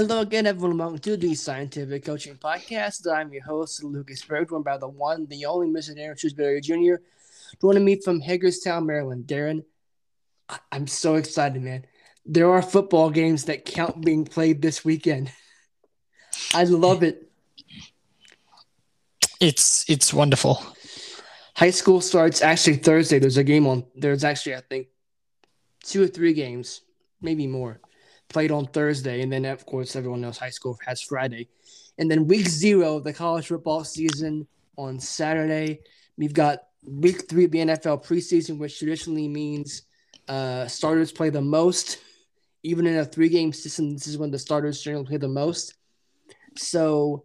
Hello again, everyone. Welcome to the Scientific Coaching Podcast. I'm your host, Lucas Berg, joined by the one, the only Mr. Darren Shrewsbury Jr. Joining me from Hagerstown, Maryland. Darren, I- I'm so excited, man. There are football games that count being played this weekend. I love it. It's it's wonderful. High school starts actually Thursday. There's a game on. There's actually, I think, two or three games, maybe more, played on Thursday, and then of course everyone knows high school has Friday, and then week zero of the college football season on Saturday. We've got week three of the NFL preseason, which traditionally means uh, starters play the most. Even in a three-game system, this is when the starters generally play the most. So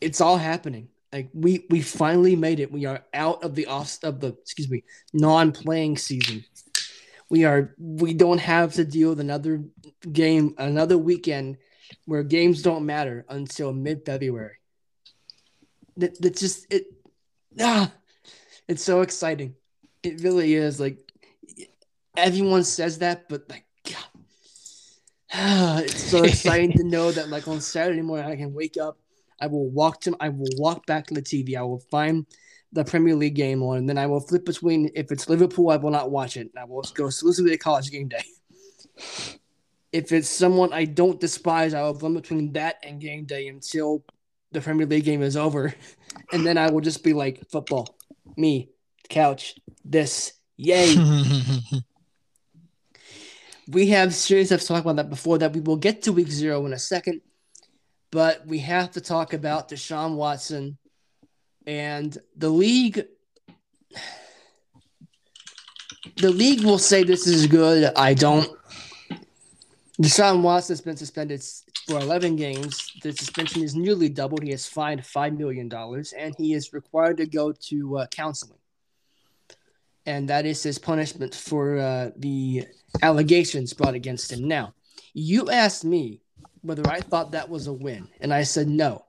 it's all happening. Like we we finally made it. We are out of the off of the excuse me non-playing season. We are we don't have to deal with another game another weekend where games don't matter until mid-February. That that just it ah it's so exciting. It really is like everyone says that, but like God, it's so exciting to know that like on Saturday morning I can wake up I will walk to I will walk back to the TV. I will find the Premier League game on, and then I will flip between. If it's Liverpool, I will not watch it. I will go exclusively to college game day. If it's someone I don't despise, I will flip between that and game day until the Premier League game is over, and then I will just be like football, me, couch, this, yay. we have series of talk about that before that. We will get to week zero in a second but we have to talk about Deshaun Watson and the league. The league will say this is good. I don't. Deshaun Watson has been suspended for 11 games. The suspension is nearly doubled. He is fined $5 million and he is required to go to uh, counseling. And that is his punishment for uh, the allegations brought against him. Now, you asked me whether I thought that was a win, and I said no.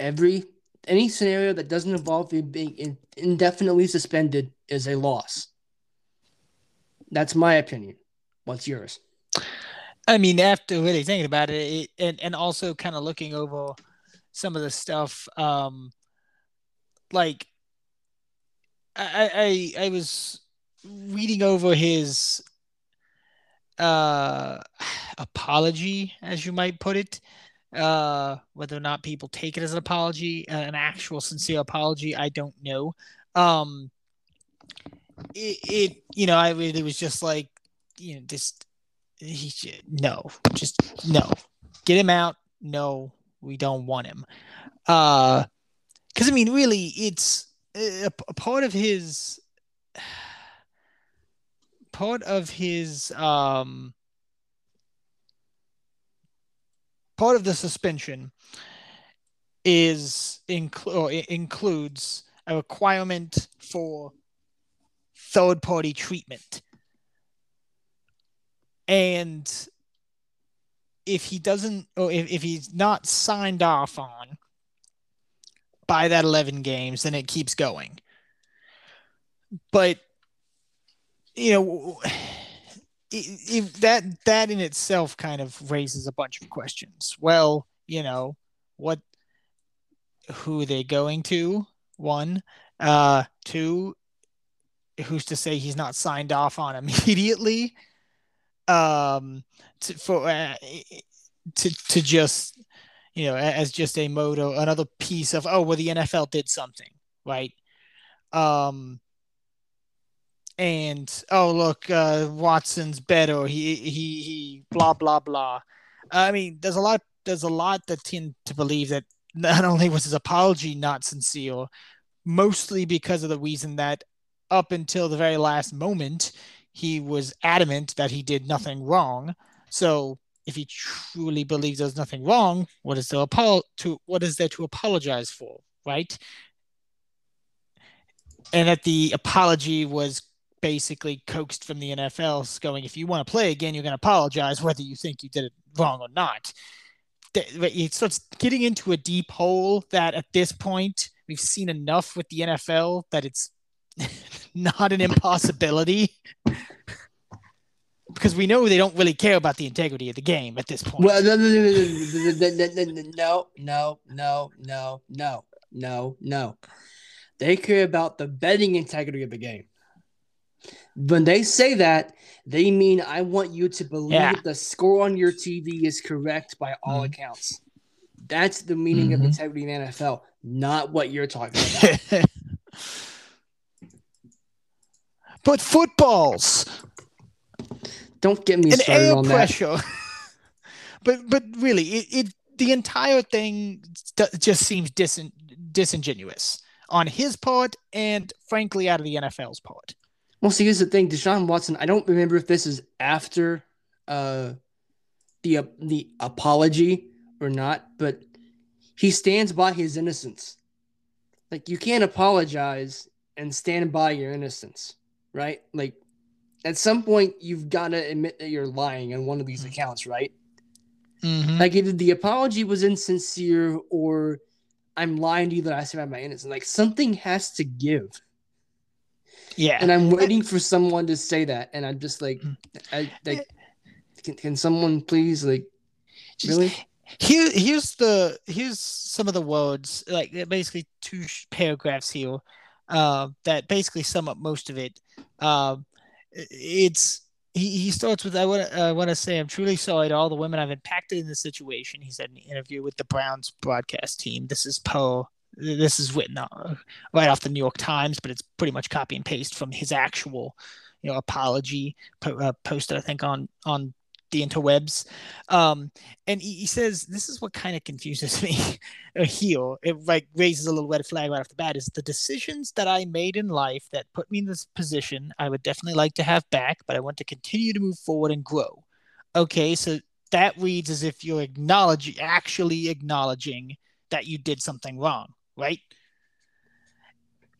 Every any scenario that doesn't involve you being indefinitely suspended is a loss. That's my opinion. What's yours? I mean, after really thinking about it, it and and also kind of looking over some of the stuff, um, like I I I was reading over his uh apology, as you might put it. Uh, whether or not people take it as an apology, uh, an actual sincere apology, I don't know. Um, it, it you know, I it was just like, you know, just he should, no, just no, get him out. No, we don't want him. Uh, because I mean, really, it's a, a part of his part of his um part of the suspension is incl- includes a requirement for third party treatment. And if he doesn't, or if, if he's not signed off on by that 11 games, then it keeps going. But, you know, if that that in itself kind of raises a bunch of questions. Well, you know, what who are they going to? One, uh, two, who's to say he's not signed off on immediately? Um, to, for uh, to to just you know as just a moto another piece of oh well the NFL did something right um and oh look, uh, Watson's better. He he he. Blah blah blah. I mean, there's a lot. There's a lot that tend to believe that not only was his apology not sincere, mostly because of the reason that up until the very last moment, he was adamant that he did nothing wrong. So if he truly believes there's nothing wrong, what is there apo- to what is there to apologize for, right? And that the apology was basically coaxed from the NFL, going, if you want to play again, you're going to apologize whether you think you did it wrong or not. It starts getting into a deep hole that at this point, we've seen enough with the NFL that it's not an impossibility. because we know they don't really care about the integrity of the game at this point. Well, no, no, no, no, no, no, no, no, no, no. They care about the betting integrity of the game. When they say that, they mean I want you to believe Yeah. the score on your TV is correct by all Mhm. accounts. That's the meaning of Mhm. integrity in the NFL, not what you're talking about. but footballs Don't get me and started air on that. pressure. but but really, it, it the entire thing just seems disin- disingenuous on his part and frankly out of the NFL's part. Well, see, here's the thing, Deshaun Watson. I don't remember if this is after uh, the uh, the apology or not, but he stands by his innocence. Like you can't apologize and stand by your innocence, right? Like at some point you've got to admit that you're lying on one of these Mhm. accounts, right? Mm-hmm. Like either the apology was insincere or I'm lying to you that I stand by my innocence. Like something has to give. Yeah. and I'm waiting for someone to say that, and I'm just like. I like, can, can someone please like, Just- really? Here, here's the here's some of the words like basically two sh- paragraphs here uh, that basically sum up most of it. Uh, it's he, he starts with I want to I want to say I'm truly sorry to all the women I've impacted in this situation. He said in an interview with the Browns broadcast team. This is Poe. This is written uh, right off the New York Times, but it's pretty much copy and paste from his actual you know apology po- uh, posted I think on on the interwebs. Um, and he, he says this is what kind of confuses me uh, here. It like raises a little red flag right off the bat is the decisions that i made in life that put me in this position i would definitely like to have back but i want to continue to move forward and grow. Okay so that reads as if you're acknowledging actually acknowledging that you did something wrong right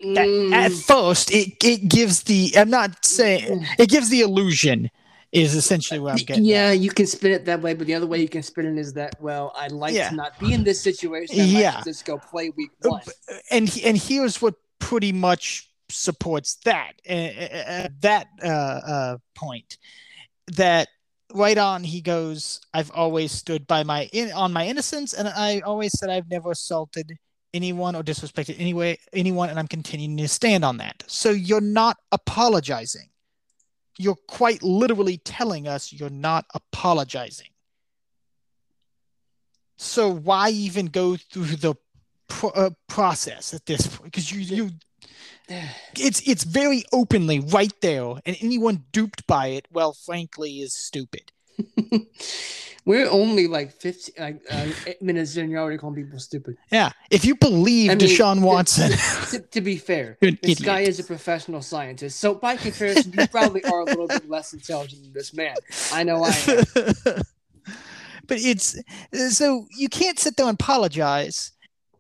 Mm, at first it, it gives the i'm not saying it gives the illusion is essentially what i'm getting at. yeah, you can spin it that way, but the other way you can spin it is that well, I'd like Yeah. to not be in this situation. I'd Yeah. like just go play week Uh, one. and and here's what pretty much supports that uh, that uh, uh, point that right on he goes i've always stood by my in, on my innocence and i always said i've never assaulted anyone or disrespected anyway anyone and i'm continuing to stand on that. So you're not apologizing. You're quite literally telling us you're not apologizing. So why even go through the pro- uh, process at this point? Because you you it's it's very openly right there and anyone duped by it well frankly is stupid We're only like 15 like, uh, eight minutes in. You're already calling people stupid. yeah if you believe I mean, deshaun watson To, to be fair, this guy is a professional scientist, so by comparison, you probably are a little bit less intelligent than this man. I know I am. but it's so you can't sit there and apologize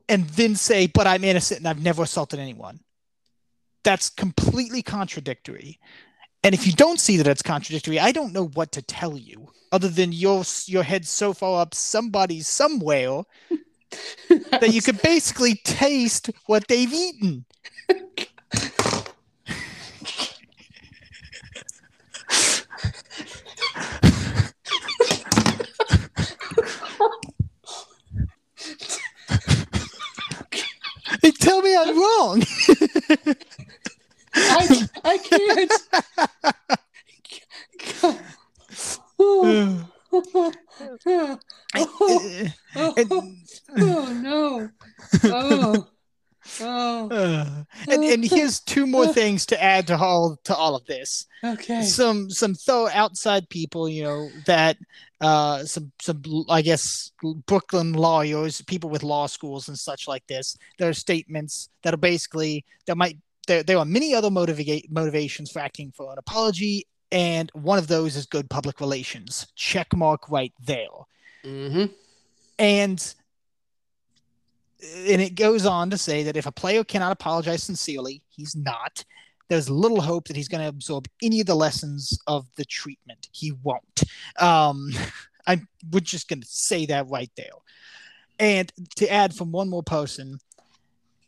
and then say but i'm innocent and i've never assaulted anyone that's completely contradictory and if you don't see that it's contradictory i don't know what to tell you other than your your head's so far up somebody's somewhere that you could basically taste what they've eaten They tell me I'm wrong. I, I can't. oh, oh, oh, no. Oh, oh, Uh, and and here's two more things to add to all to all of this. okay. Some some throw outside people, you know, that uh some some I guess Brooklyn lawyers, people with law schools and such like this. There are statements that are basically there might there there are many other motivate motivations for acting for an apology, and one of those is good public relations. Check mark right there. Mm-hmm. And and it goes on to say that if a player cannot apologize sincerely, he's not. There's little hope that he's going to absorb any of the lessons of the treatment. He won't. Um, I'm we're just going to say that right there. And to add from one more person,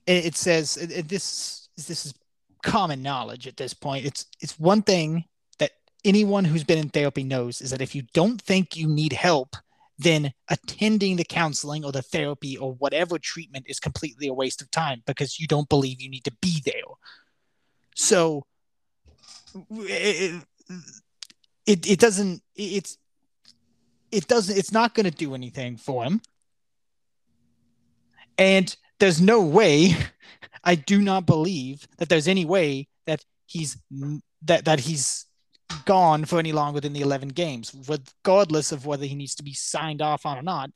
it, it says it, it- this this is common knowledge at this point. It's it's one thing that anyone who's been in therapy knows is that if you don't think you need help, then attending the counseling or the therapy or whatever treatment is completely a waste of time because you don't believe you need to be there. So it, it, it doesn't it's it doesn't it's not going to do anything for him. And there's no way I do not believe that there's any way that he's that that he's gone for any longer than the 11 games, regardless of whether he needs to be signed off on or not.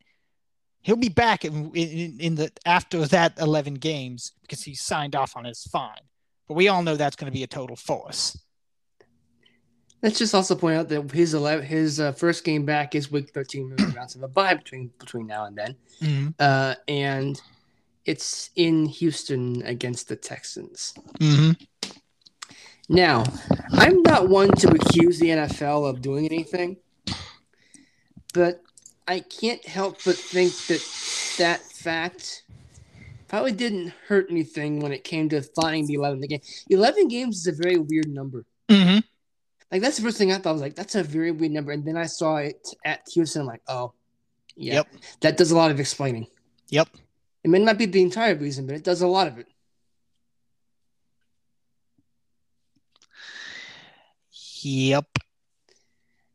He'll be back in, in, in the after that 11 games because he's signed off on his fine. But we all know that's going to be a total force. Let's just also point out that his 11, his uh, first game back is week 13 rounds of a bye between between now and then, mm-hmm. uh, and it's in Houston against the Texans. Mm-hmm. Now, I'm not one to accuse the NFL of doing anything, but I can't help but think that that fact probably didn't hurt anything when it came to finding the 11th game. 11 games is a very weird number. Mm-hmm. Like, that's the first thing I thought. I was like, that's a very weird number. And then I saw it at Houston. I'm like, oh, yeah. Yep. That does a lot of explaining. Yep. It may not be the entire reason, but it does a lot of it. Yep.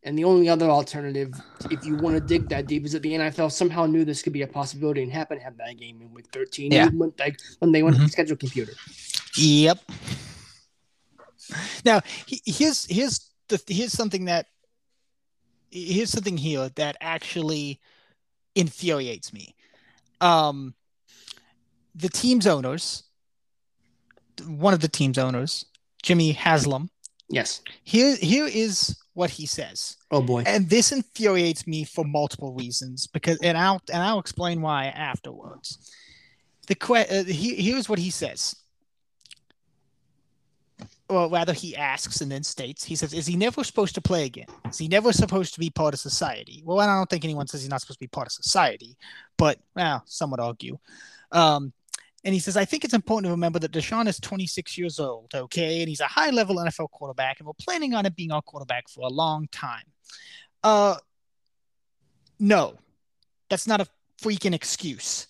And the only other alternative, if you want to dig that deep, is that the NFL somehow knew this could be a possibility and happened to have that game in week 13 yeah. when, like, when they went mm-hmm. to the schedule computer. Yep. Now, here's here's the here's something that here's something here that actually infuriates me. Um, the team's owners, one of the team's owners, Jimmy Haslam, Yes. Here, here is what he says. Oh boy. And this infuriates me for multiple reasons because, and I'll and I'll explain why afterwards. The que- uh, he, here's what he says. Or rather, he asks and then states. He says, "Is he never supposed to play again? Is he never supposed to be part of society?" Well, I don't think anyone says he's not supposed to be part of society, but well, some would argue. Um, and he says, I think it's important to remember that Deshaun is 26 years old, okay? And he's a high level NFL quarterback, and we're planning on him being our quarterback for a long time. Uh, no, that's not a freaking excuse.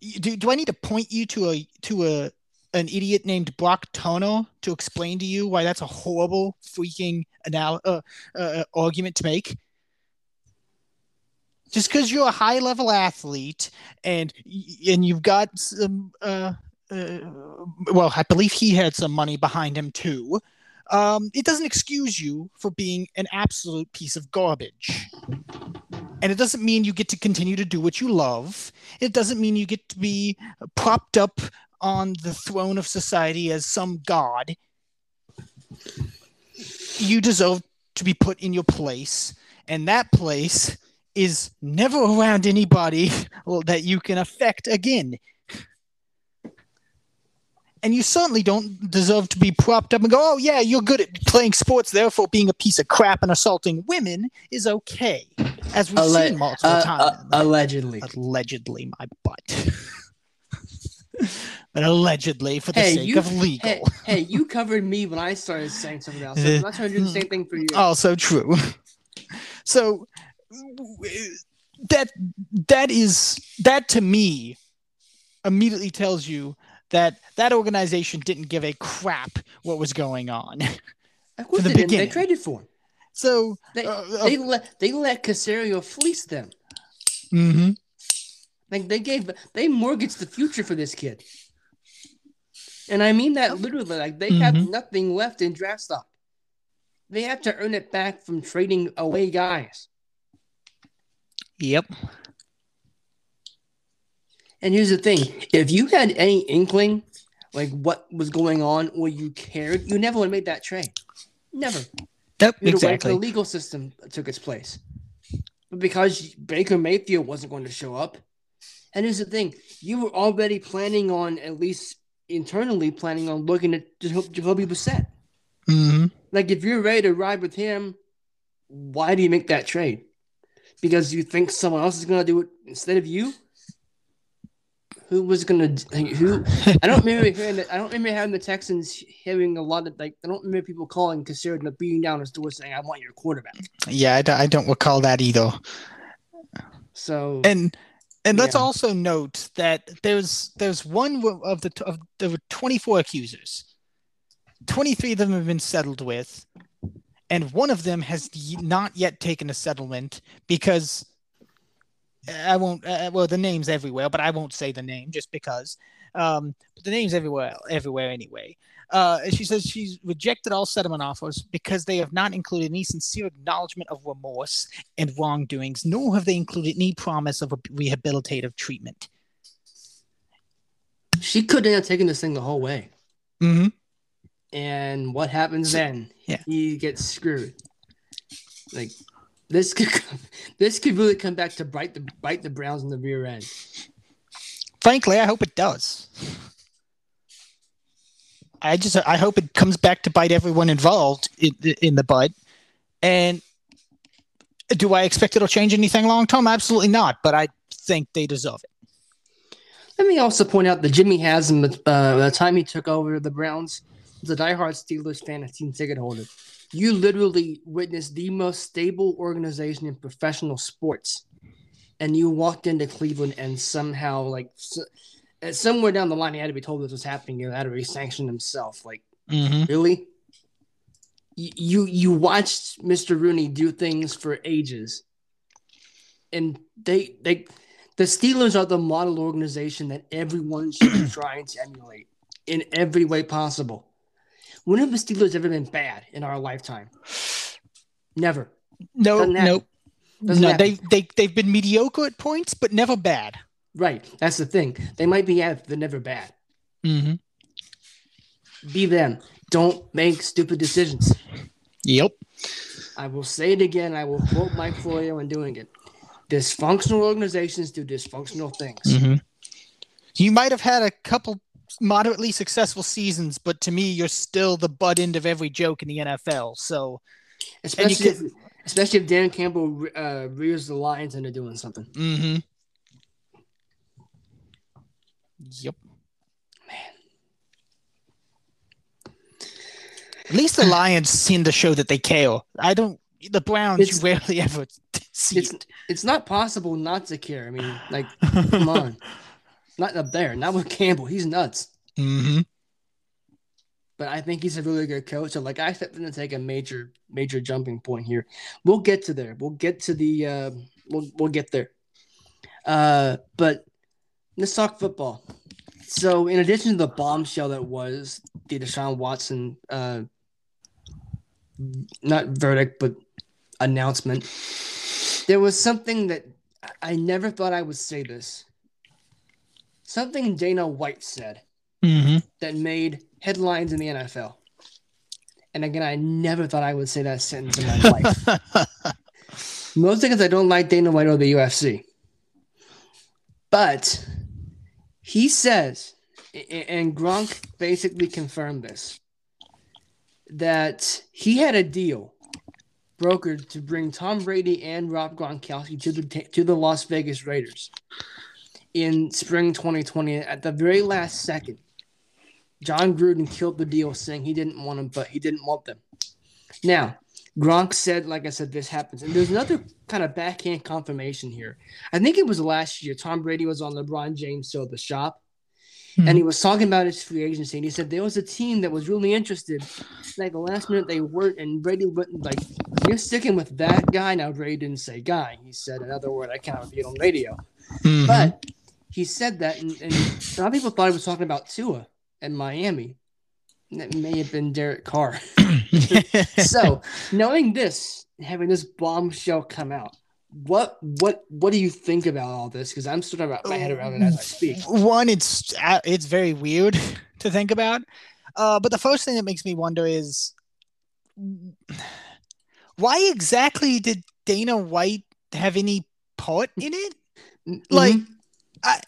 Do, do I need to point you to a to a an idiot named Brock Turner to explain to you why that's a horrible freaking anal- uh, uh, argument to make? Just because you're a high level athlete and and you've got some uh, uh, well i believe he had some money behind him too um, it doesn't excuse you for being an absolute piece of garbage. And it doesn't mean you get to continue to do what you love. It doesn't mean you get to be propped up on the throne of society as some god. You deserve to be put in your place and that place is never around anybody that you can affect again. And you certainly don't deserve to be propped up and go, oh, yeah, you're good at playing sports, therefore being a piece of crap and assaulting women is okay. As we've seen multiple uh, times. Uh, allegedly. Allegedly, my butt. but allegedly for the hey, sake you, of legal. Hey, hey, you covered me when I started saying something else. So I'm not trying to do the same thing for you. Also true. So that that is that to me immediately tells you that that organization didn't give a crap what was going on. Of course the they beginning. They traded for him. So they uh, they uh, let they let Caserio fleece them. Mm-hmm. Like they gave they mortgaged the future for this kid. And I mean that literally. Like they mm-hmm. have nothing left in draft stock. They have to earn it back from trading away guys. Yep. And here's the thing: if you had any inkling, like what was going on, or you cared, you never would have made that trade. Never. Yep, exactly. The legal system took its place, but because Baker Mayfield wasn't going to show up, and here's the thing: you were already planning on at least internally planning on looking at Jacoby Brissett. Mm-hmm. Like if you're ready to ride with him, why do you make that trade? Because you think someone else is going to do it instead of you? who was gonna who? I don't remember hearing that. I don't remember having the Texans hearing a lot of like. I don't remember people calling the beating down his door saying, "I want your quarterback." Yeah, I don't recall that either. So And and let's Yeah. also note that there's there's one of the of there were 24 accusers. 23 of them have been settled with, and one of them has not yet taken a settlement because I won't. Uh, well, the name's everywhere, but I won't say the name just because. Um, but the name's everywhere, everywhere anyway. Uh, she says she's rejected all settlement offers because they have not included any sincere acknowledgement of remorse and wrongdoings, nor have they included any promise of a rehabilitative treatment. she could have taken this thing the whole way. Mm-hmm. And what happens So- then? Yeah. he gets screwed. Like this could this could really come back to bite the bite the Browns in the rear end. Frankly, I hope it does. I just I hope it comes back to bite everyone involved in, in the butt. And do I expect it'll change anything long term? Absolutely not. But I think they deserve it. Let me also point out that Jimmy Haslam, uh, the time he took over the Browns, was a diehard Steelers fan and season ticket holder. You literally witnessed the most stable organization in professional sports, and you walked into Cleveland and somehow, like, s- uh, somewhere down the line, he had to be told this was happening. He had to be sanctioned himself. Like, Mm-hmm. really? You, you you watched Mr. Rooney do things for ages, and they they the Steelers are the model organization that everyone should be trying to emulate in every way possible. When have the Steelers ever been bad in our lifetime? Never. No, Doesn't no, Doesn't no. happen. They they they've been mediocre at points, but never bad. Right. That's the thing. They might be bad, but they're never bad. Mm-hmm. Be them. Don't make stupid decisions. Yep. I will say it again. I will quote Mike Florio when doing it. Dysfunctional organizations do dysfunctional things. Mm-hmm. You might have had a couple moderately successful seasons, but to me, you're still the butt end of every joke in the NFL. So, Especially if, especially if Dan Campbell uh, rears the Lions into doing something. mm-hmm. Yep. At least the Lions seem to show that they care. I don't. The Browns It's- you rarely ever see It's it. it's not possible not to care. I mean, like, come on, not up there. Not with Campbell. He's nuts. Mm-hmm. But I think he's a really good coach. So, like, I expect him to take a major, major jumping point here. We'll get to there. We'll get to the. Uh, we'll we'll get there. Uh, but let's talk football. So, in addition to the bombshell that was the Deshaun Watson, uh, not verdict, but announcement, there was something that I never thought I would say this. Something Dana White said Mm-hmm. that made headlines in the NFL. And again, I never thought I would say that sentence in my life. Mostly because I don't like Dana White or the UFC. But he says, and Gronk basically confirmed this, that he had a deal brokered to bring Tom Brady and Rob Gronkowski to the to the Las Vegas Raiders in spring 2020 at the very last second. Jon Gruden killed the deal, saying he didn't want them, but he didn't want them. Now, Gronk said, like I said, this happens. And there's another kind of backhand confirmation here. I think it was last year. Tom Brady was on LeBron James' show, The Shop, and he was talking about his free agency. And he said there was a team that was really interested. Like the last minute, they weren't. And Brady went, like, you're sticking with that guy. Now, Brady didn't say guy. He said another word I can't repeat on radio. Mhm. But he said that, and, and a lot of people thought he was talking about Tua in Miami. That may have been Derek Carr. so, knowing this, having this bombshell come out, what what what do you think about all this? Because I'm still trying to wrap my head around it as I speak. One, it's uh, it's very weird to think about. Uh, but the first thing that makes me wonder is why exactly did Dana White have any part in it? Like, Mhm.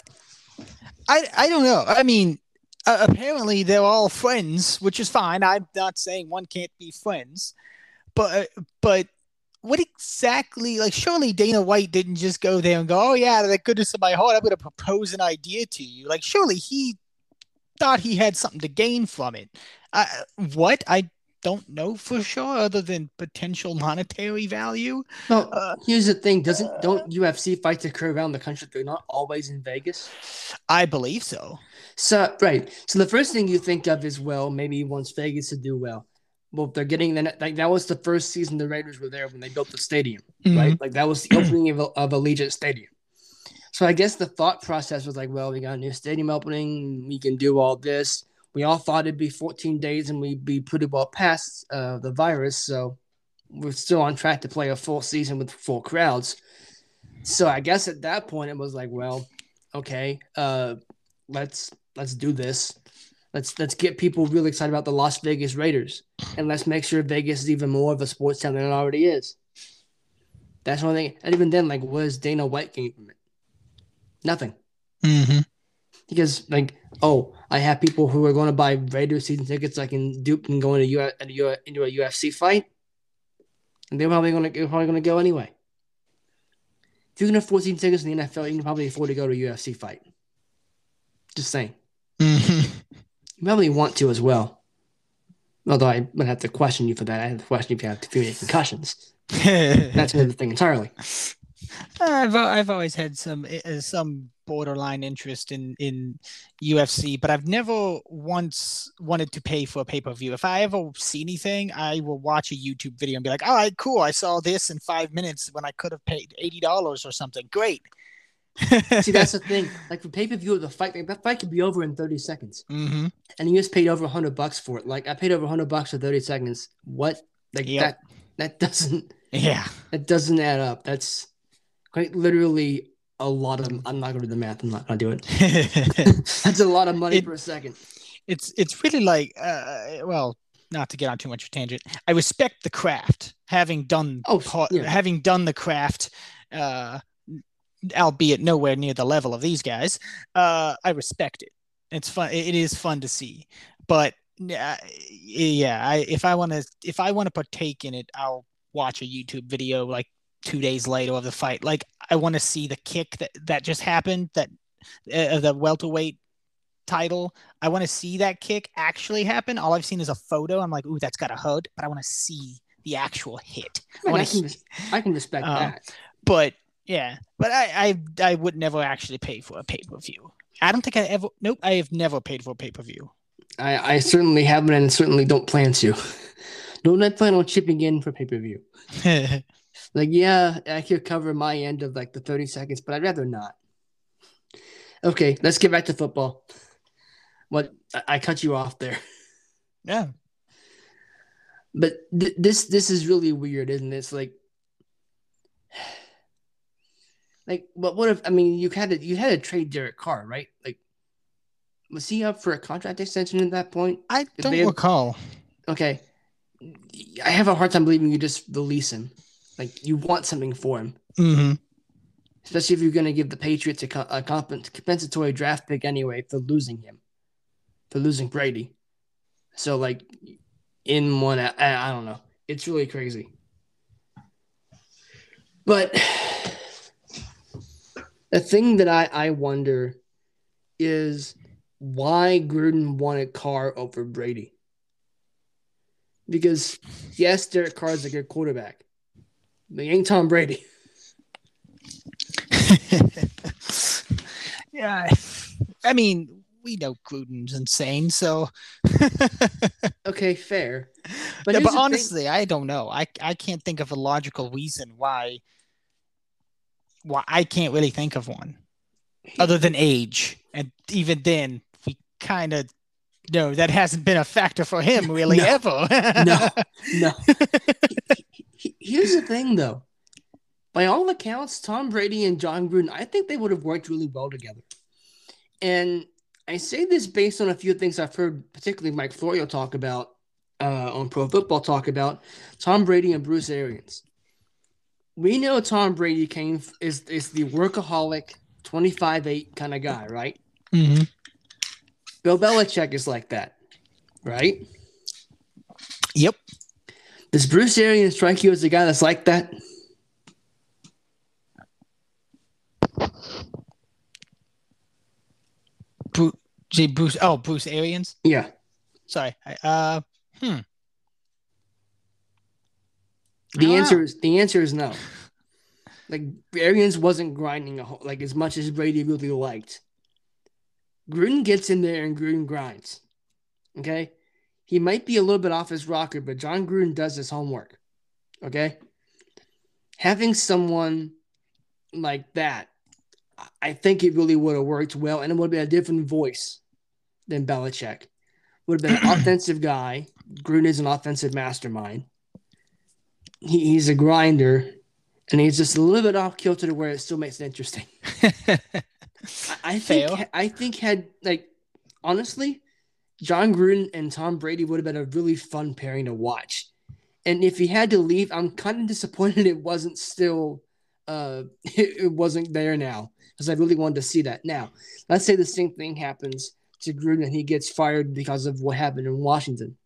I, I don't know. I mean, uh, apparently they're all friends, which is fine. I'm not saying one can't be friends, but but what exactly? Like, surely Dana White didn't just go there and go, "Oh yeah, the goodness of my heart, I'm going to propose an idea to you." Like, surely he thought he had something to gain from it. Uh, what I don't know for sure, other than potential monetary value. No, uh, here's the thing: doesn't don't UFC fights occur around the country? They're not always in Vegas. I believe so. So right. So the first thing you think of is well, maybe he wants Vegas to do well. Well, they're getting the like that was the first season the Raiders were there when they built the stadium, mm-hmm. right? Like that was the opening of, of Allegiant Stadium. So I guess the thought process was like, well, we got a new stadium opening, we can do all this we all thought it'd be 14 days and we'd be pretty well past uh, the virus. So we're still on track to play a full season with full crowds. So I guess at that point it was like, well, okay, uh, let's let's do this. Let's let's get people really excited about the Las Vegas Raiders, and let's make sure Vegas is even more of a sports town than it already is. That's one thing. And even then, like, what is Dana White getting from it? Nothing. Mm-hmm because like oh I have people who are going to buy Raiders season tickets I can dupe and go into U- into a UFC fight, and they're probably going to probably going to go anyway. If you can afford season tickets in the NFL, you can probably afford to go to a UFC fight. Just saying. Mm-hmm. You probably want to as well. Although I would have to question you for that. I have to question if you have too many concussions. That's another thing entirely. I've I've always had some uh, some borderline interest in in UFC, but I've never once wanted to pay for a pay per view. If I ever see anything, I will watch a YouTube video and be like, "All right, cool. I saw this in five minutes when I could have paid eighty dollars or something. Great." see, that's the thing. Like for pay per view, the fight like, that fight could be over in thirty seconds, mm-hmm. and you just paid over hundred bucks for it. Like I paid over hundred bucks for thirty seconds. What? Like yep. that? That doesn't. Yeah. That doesn't add up. That's quite literally a lot of. I'm not going to do the math. I'm not going to do it. That's a lot of money it, for a second. It's it's really like uh, well, not to get on too much of a tangent. I respect the craft, having done oh, part, yeah. having done the craft, uh, albeit nowhere near the level of these guys. Uh, I respect it. It's fun. It is fun to see, but uh, yeah, I, if I want to if I want to partake in it, I'll watch a YouTube video like two days later of the fight. Like I want to see the kick that that just happened that uh, the welterweight title. I want to see that kick actually happen. All I've seen is a photo. I'm like, ooh, that's got a HUD, but I want to see the actual hit. I, I, can, I can respect um, that. But yeah, but I, I I would never actually pay for a pay per view. I don't think I ever. Nope, I have never paid for a pay per view. I, I certainly haven't, and certainly don't plan to. don't I plan on chipping in for pay per view. like, yeah, I could cover my end of like the 30 seconds, but I'd rather not. Okay, let's get back to football. What I cut you off there. Yeah. But th- this this is really weird, isn't it? Like like but what if I mean you had to you had to trade Derek Carr, right? Like was he up for a contract extension at that point? I don't recall. Okay. I have a hard time believing you just release him. Like you want something for him, mm-hmm. especially if you're going to give the Patriots a, a compensatory draft pick anyway for losing him, for losing Brady. So like, in one, I, I don't know. It's really crazy. But the thing that I, I wonder is why Gruden wanted Carr over Brady. Because yes, Derek Carr is a good quarterback, he ain't Tom Brady. yeah, I mean, we know Gruden's insane, so okay, fair. But, but honestly, thing. I don't know. I I can't think of a logical reason why. Why I can't really think of one, hmm. other than age, and even then, we kind of no, that hasn't been a factor for him really no, ever. no, no. Here's the thing, though. By all accounts, Tom Brady and Jon Gruden, I think they would have worked really well together. And I say this based on a few things I've heard, particularly Mike Florio talk about uh, on Pro Football talk about Tom Brady and Bruce Arians. We know Tom Brady came is is the workaholic, twenty five eight kind of guy, right? Mm-hmm. Bill Belichick is like that, right? Yep. Does Bruce Arians strike you as a guy that's like that? Bruce. Bruce. Oh, Bruce Arians. Yeah. Sorry. Uh, hmm. The answer know. is the answer is no. Like Arians wasn't grinding a whole, like as much as Brady really liked. Gruden gets in there and Gruden grinds. Okay, he might be a little bit off his rocker, but Jon Gruden does his homework. Okay, having someone like that, I- think it really would have worked well, and it would have been a different voice than Belichick. Would have been an offensive guy. Gruden is an offensive mastermind he, he's a grinder and he's just a little bit off kilter to where it still makes it interesting. I, think Fair. I think had like honestly, Jon Gruden and Tom Brady would have been a really fun pairing to watch. And if he had to leave, I'm kind of disappointed it wasn't still uh it, it wasn't there now because I really wanted to see that. Now, let's say the same thing happens to Gruden and he gets fired because of what happened in Washington.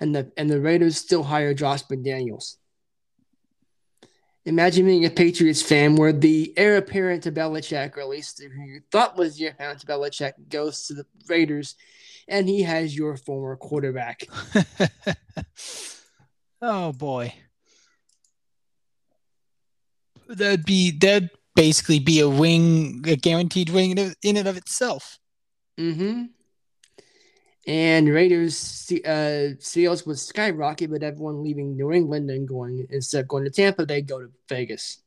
And the and the Raiders still hire Josh McDaniels. Imagine being a Patriots fan where the heir apparent to Belichick, or at least who you thought was the heir apparent to Belichick, goes to the Raiders, and he has your former quarterback. oh boy. That'd be that'd basically be a wing, a guaranteed wing in, in and of itself. Mm-hmm. And Raiders uh, sales would skyrocket, but everyone leaving New England and going instead of going to Tampa, they go to Vegas.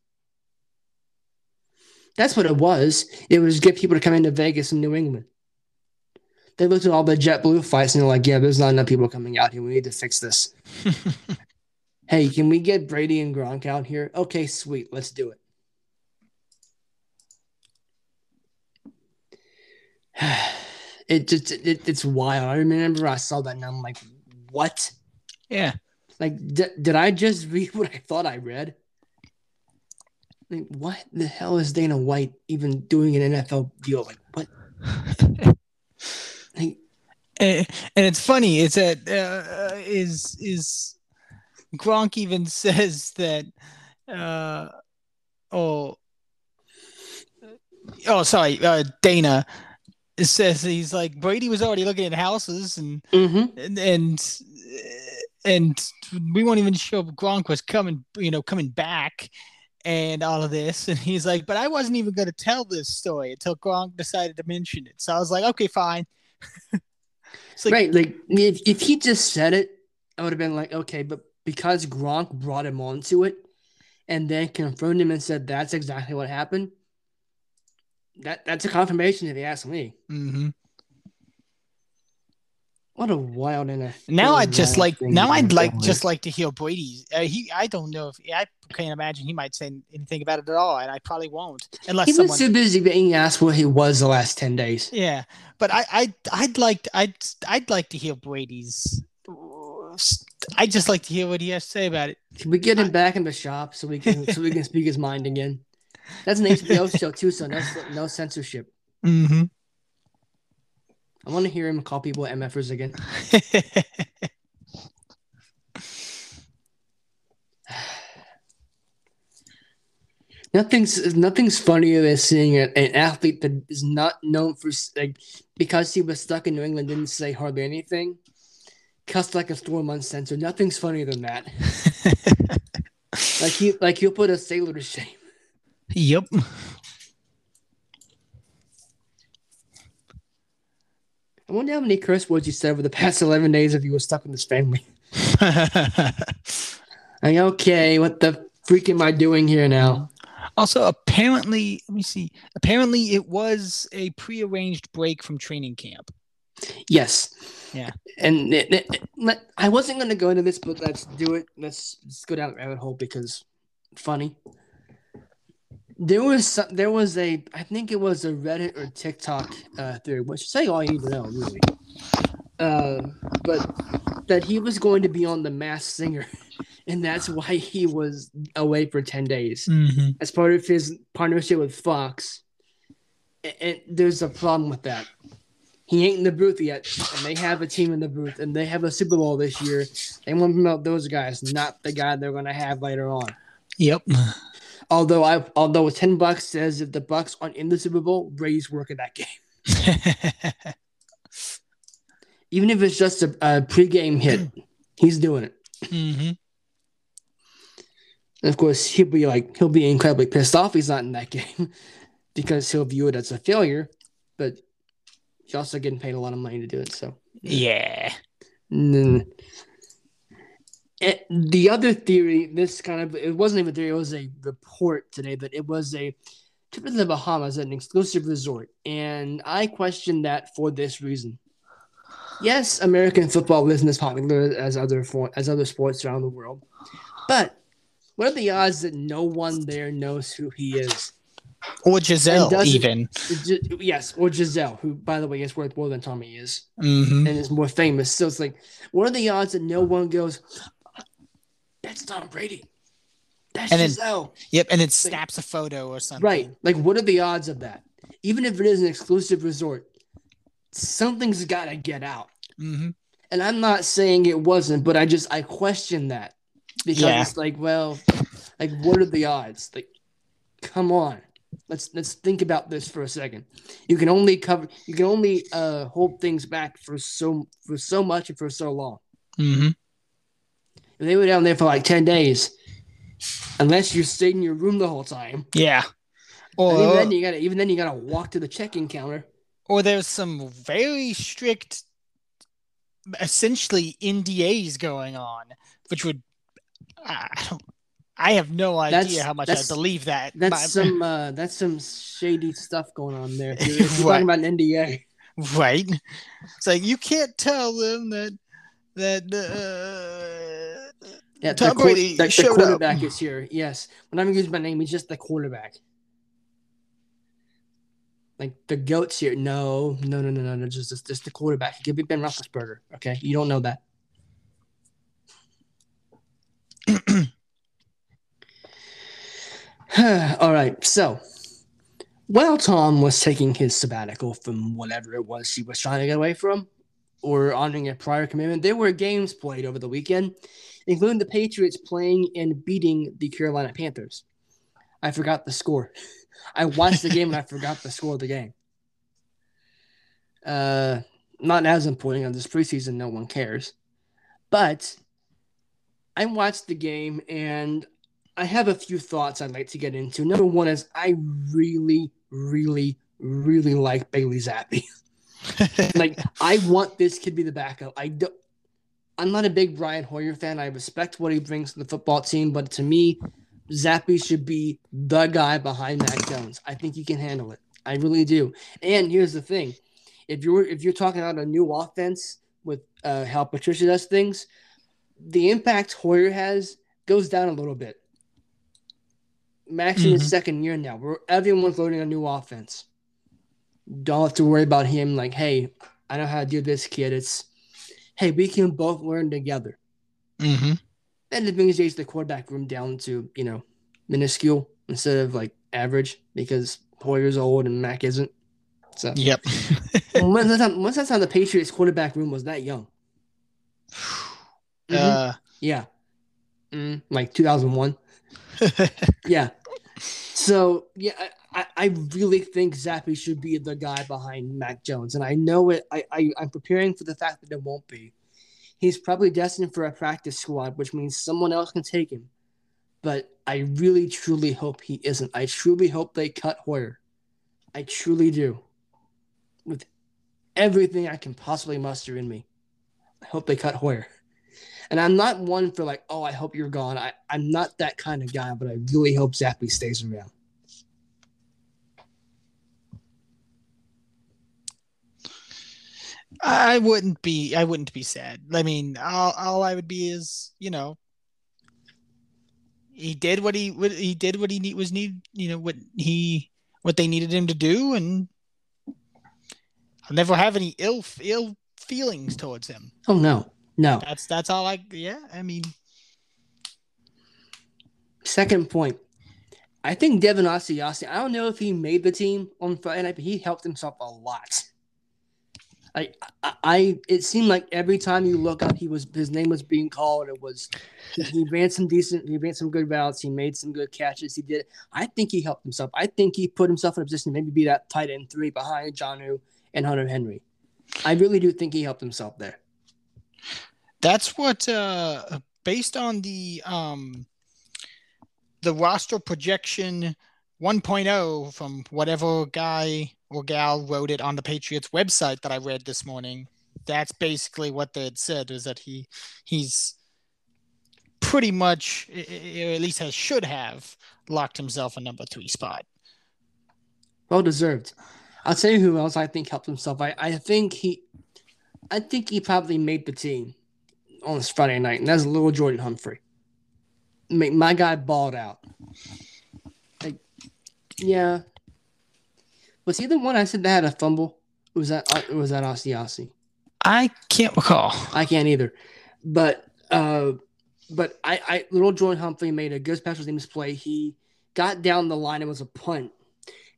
That's what it was. It was get people to come into Vegas and New England. They looked at all the JetBlue flights and they're like, "Yeah, there's not enough people coming out here. We need to fix this." hey, can we get Brady and Gronk out here? Okay, sweet, let's do it. it just it, it's wild. I remember I saw that and I'm like, what? yeah. Like, d- did I just read what I thought I read? Like, what the hell is Dana White even doing an NFL deal? Like, what? Like, and, and it's funny It's that uh, is is Gronk even says that uh oh oh sorry uh, Dana says he's like Brady was already looking at houses and mhm. and and, and we weren't even sure Gronk was coming you know coming back and all of this and he's like but I wasn't even going to tell this story until Gronk decided to mention it so I was like okay fine It's like, right. Like, if, if he just said it, I would have been like, okay, but because Gronk brought him onto it and then confirmed him and said that's exactly what happened, that that's a confirmation if you ask me. mhm. What a wild a Now I'd just like now I'd like just like to hear Brady's. Uh, he I don't know if I can't imagine he might say anything about it at all, and I probably won't unless He someone. was too busy being asked what he was the last ten days. yeah, but I I I'd like to, I'd I'd like to hear Brady's. I just like to hear what he has to say about it. Can we get him back in the shop so we can so we can speak his mind again? That's an HBO show too, so no no censorship. Mm-hmm. I want to hear him call people MFers again. Nothing's nothing's funnier than seeing a- an athlete that is not known for like because he was stuck in New England didn't say hardly anything. Cussed like a storm month censor. Nothing's funnier than that. Like he like he'll put a sailor to shame. Yep. I wonder how many curse words you said over the past eleven days if you were stuck in this family. Like, okay, what the freak am I doing here now? also, apparently, let me see. Apparently, it was a prearranged break from training camp. Yes. Yeah. And it, it- it- I wasn't going to go into this, but let's do it. Let's, let's go down the rabbit hole because funny. There was some, there was a I think it was a Reddit or TikTok uh, theory, which say all you need to know really. Uh, but that he was going to be on the Masked Singer, and that's why he was away for ten days Mm-hmm. as part of his partnership with Fox. A- And there's a problem with that. He ain't in the booth yet, and they have a team in the booth, and they have a Super Bowl this year. They want to promote those guys, not the guy they're going to have later on. Yep. Although I, although ten bucks says if the Bucks aren't in the Super Bowl, Brady's working that game. Even if it's just a, a pregame hit, he's doing it. hmm And of course, he'll be like he'll be incredibly pissed off he's not in that game because he'll view it as a failure. But he's also getting paid a lot of money to do it. So Yeah. And the other theory, this kind of it wasn't even a theory, it was a report today but it was a trip to the Bahamas at an exclusive resort. And I question that for this reason. Yes, American football isn't as popular as other for, as other sports around the world. But what are the odds that no one there knows who he is? Or Gisele, even. Yes, or Gisele, who, by the way, is worth more than Tommy is hmm and is more famous. So it's like, what are the odds that no one goes, that's Tom Brady? That's And then- Yep. And it snaps a photo or something. Right. Like, what are the odds of that? Even if it is an exclusive resort, something's got to get out. hmm And I'm not saying it wasn't, but I just, I question that because Yeah. it's like, well, like, what are the odds? Like, come on. Let's let's think about this for a second. You can only cover you can only uh hold things back for so for so much and for so long. hmm If they were down there for like 10 days, unless you stayed in your room the whole time, Yeah. and even then you gotta even then you gotta walk to the check-in counter. or there's some very strict, essentially NDAs going on, which would I don't. I have no idea That's- how much I believe that. That's My- some uh that's some shady stuff going on there. You're, you're Right. talking about an NDA. right. It's like you can't tell them that that uh, Yeah, Tom the, Brady the, the showed up. quarterback is here. Yes. When I'm using my name, he's just the quarterback. Like the goat's here. No, no, no, no, no, no. Just, just, just the quarterback. It could be Ben Roethlisberger. Okay, you don't know that. All right. So, while Tom was taking his sabbatical from whatever it was he was trying to get away from, or honoring a prior commitment, there were games played over the weekend, including the Patriots playing and beating the Carolina Panthers. I forgot the score. I watched the game and I forgot the score of the game. Uh, not as important on this preseason. No one cares, but I watched the game and I have a few thoughts I'd like to get into. Number one is I really, really, really like Bailey Zappe. like I want this kid to be the backup. I don't. I'm not a big Brian Hoyer fan. I respect what he brings to the football team, but to me, Zappe should be the guy behind Mac Jones. I think he can handle it. I really do. And here's the thing: if you're if you're talking about a new offense with uh, how Patricia does things, the impact Hoyer has goes down a little bit. Max in his Mhm. second year now, where everyone's learning a new offense. Don't have to worry about him like, hey, I know how to do this, kid. It's hey, we can both learn together. hmm And it brings the quarterback room down to, you know, minuscule instead of like average because Hoyer's old and Mac isn't. So Yep. when's the time that time the Patriots quarterback room was that young? Mhm. uh, yeah. Mm, like 2001. Yeah. So yeah, I, I, really think Zappe should be the guy behind Mac Jones, and I know it. I, I I'm preparing for the fact that it won't be. He's probably destined for a practice squad, which means someone else can take him. But I really truly hope he isn't. I truly hope they cut Hoyer. I truly do. With everything I can possibly muster in me, I hope they cut Hoyer. And I'm not one for like, oh, I hope you're gone. I, I'm not that kind of guy, but I really hope Zappe stays around. I wouldn't be. I wouldn't be sad. I mean, all, all I would be is, you know, he did what he what he did what he need was need. You know what he what they needed him to do, and I'll never have any ill ill feelings towards him. Oh no, no. That's that's all I. Yeah, I mean, Second point. I think Devin Asiasi, I don't know if he made the team on Friday night, but he helped himself a lot. I, I, it seemed like every time you look up, he was his name was being called. It was he ran some decent, he ran some good routes, he made some good catches. He did. I think he helped himself. I think he put himself in a position to maybe be that tight end three behind Jonnu and Hunter Henry. I really do think he helped himself there. That's what, uh, based on the um, the roster projection 1.0 from whatever guy or gal wrote it on the Patriots website that I read this morning. That's basically what they had said is that he he's pretty much, or at least has should have locked himself a number three spot. Well deserved. I'll tell you who else I think helped himself. I, I think he, I think he probably made the team on this Friday night, and that's Lil'Jordan Humphrey. My guy balled out. Like, yeah, was he the one I said that had a fumble? Was that uh, was that Asiasi? I can't recall. I can't either. But uh, but I, I Lil'Jordan Humphrey made a good special teams play. He got down the line. It was a punt,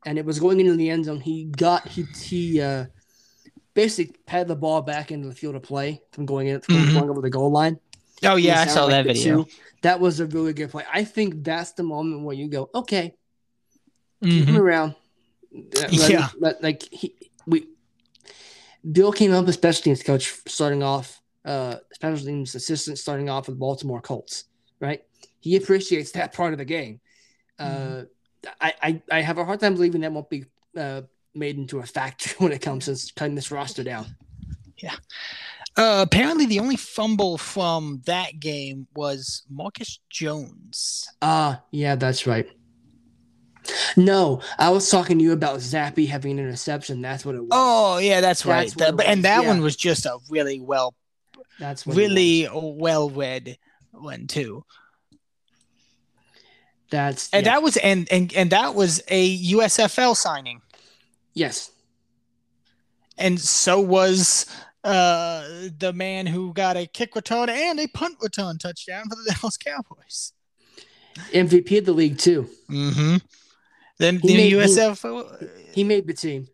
and it was going into the end zone. He got he he uh, basically had the ball back into the field of play from going in from mm-hmm. going over the goal line. Oh yeah, I saw that video. Two. That was a really good play. I think that's the moment where you go, okay, mm-hmm. keep him around. Yeah, like he, we, Bill came up as special teams coach starting off, uh, special teams assistant starting off with Baltimore Colts, right? He appreciates that part of the game. Mm-hmm. Uh, I, I, I have a hard time believing that won't be uh, made into a fact when it comes to cutting this roster down. Yeah. Uh, apparently, the only fumble from that game was Marcus Jones. Ah, uh, yeah, that's right. No, I was talking to you about Zappe having an interception. That's what it was. Oh yeah, that's, that's right. The, and that yeah. one was just a really well, that's really well read one too. That's and yeah. that was and and and that was a USFL signing. Yes. And so was uh the man who got a kick return and a punt return touchdown for the Dallas Cowboys. MVP of the league too. Mm-hmm. Then the made, USF. He, he, made the team.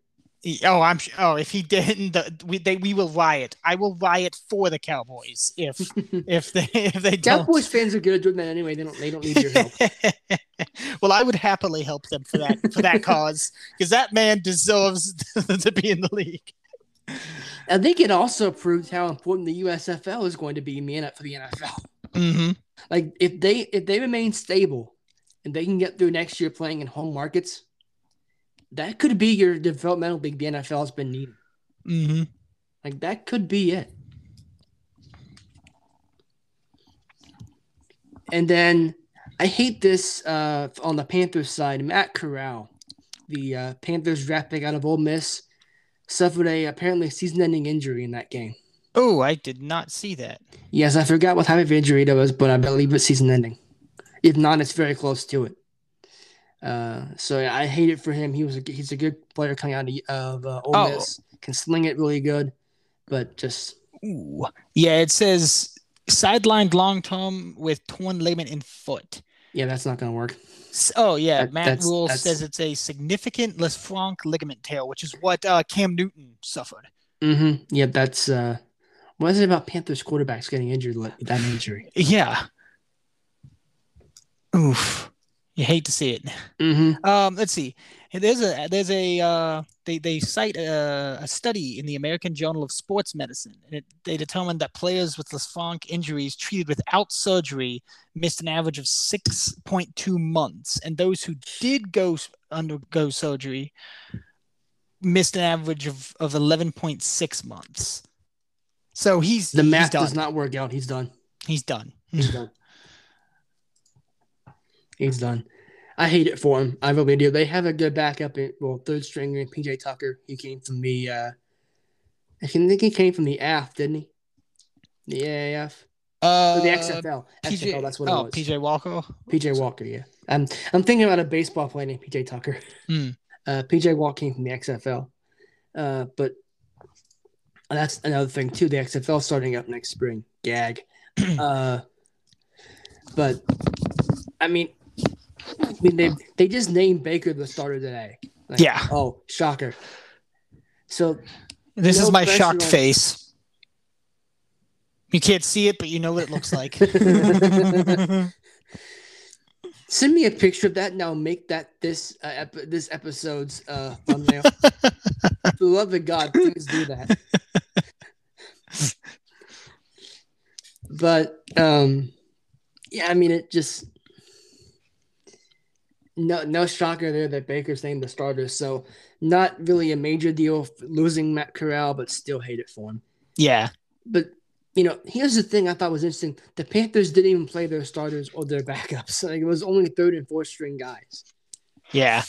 oh, I'm. Sure. Oh, if he didn't, the, we they we will riot. I will riot for the Cowboys if if they if they don't. Cowboys fans are good at doing that anyway. They don't they don't need your help. well, I would happily help them for that for that cause because that man deserves to be in the league. I think it also proves how important the USFL is going to be in for the NFL. Mm-hmm. Like if they if they remain stable and they can get through next year playing in home markets, that could be your developmental big the NFL has been needing. Mm-hmm. Like that could be it. And then I hate this uh, on the Panthers side. Matt Corral, the uh, Panthers draft pick out of Ole Miss, suffered a apparently season-ending injury in that game. Oh, I did not see that. Yes, I forgot what type of injury it was, but I believe it's season-ending. If not, it's very close to it. Uh, so yeah, I hate it for him. He was a, he's a good player coming out of uh, Ole oh. Miss. Can sling it really good, but just Ooh. yeah. It says sidelined long term with torn ligament in foot. Yeah, that's not gonna work. Oh yeah, that, Matt that's, that's... says it's a significant Lisfranc ligament tear, which is what uh, Cam Newton suffered. Mm-hmm. Yeah, that's uh, what is it about Panthers quarterbacks getting injured? With that injury. Yeah, Oof. You hate to see it. Mm-hmm. Um, let's see. There's a there's a uh, they they cite a, a, study in the American Journal of Sports Medicine, and it, they determined that players with Lisfranc injuries treated without surgery missed an average of 6.2 months, and those who did go undergo surgery missed an average of, of 11.6 months. So he's the math he's does not work out. He's done. He's done. He's done. He's done. I hate it for him. I really do. They have a good backup in well, third stringer PJ Tucker. He came from the uh I think he came from the AF, didn't he? The AAF. Uh, or the XFL. PJ, XFL, that's what oh, it was. PJ Walker. PJ Walker, yeah. I'm I'm thinking about a baseball player named PJ Tucker. Mm. Uh, PJ Walker came from the XFL. Uh, but that's another thing too. The XFL starting up next spring. Gag. uh, but I mean, I mean, they they just named Baker the starter today. Like, yeah. Oh, shocker. So This is my shocked on- face. You can't see it, but you know what it looks like. Send me a picture of that and I'll make that this uh, ep- this episode's uh, thumbnail. For the love of God, please do that. but um, yeah, I mean, it just no no shocker there that Baker's named the starter. So not really a major deal losing Matt Corral, but still hate it for him. yeah. But you know, here's the thing I thought was interesting: the Panthers didn't even play their starters or their backups. Like it was only third and fourth string guys. Yeah.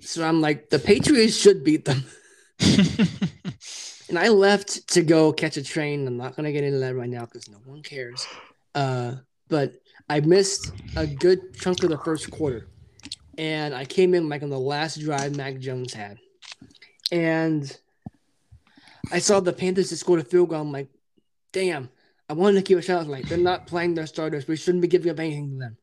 So I'm like, the Patriots should beat them. And I left to go catch a train. I'm not gonna get into that right now because no one cares. Uh, but I missed a good chunk of the first quarter, and I came in like on the last drive Mac Jones had, and I saw the Panthers had scored a field goal. I'm like, damn. I wanted to keep a shot. Like they're not playing their starters. We shouldn't be giving up anything to them.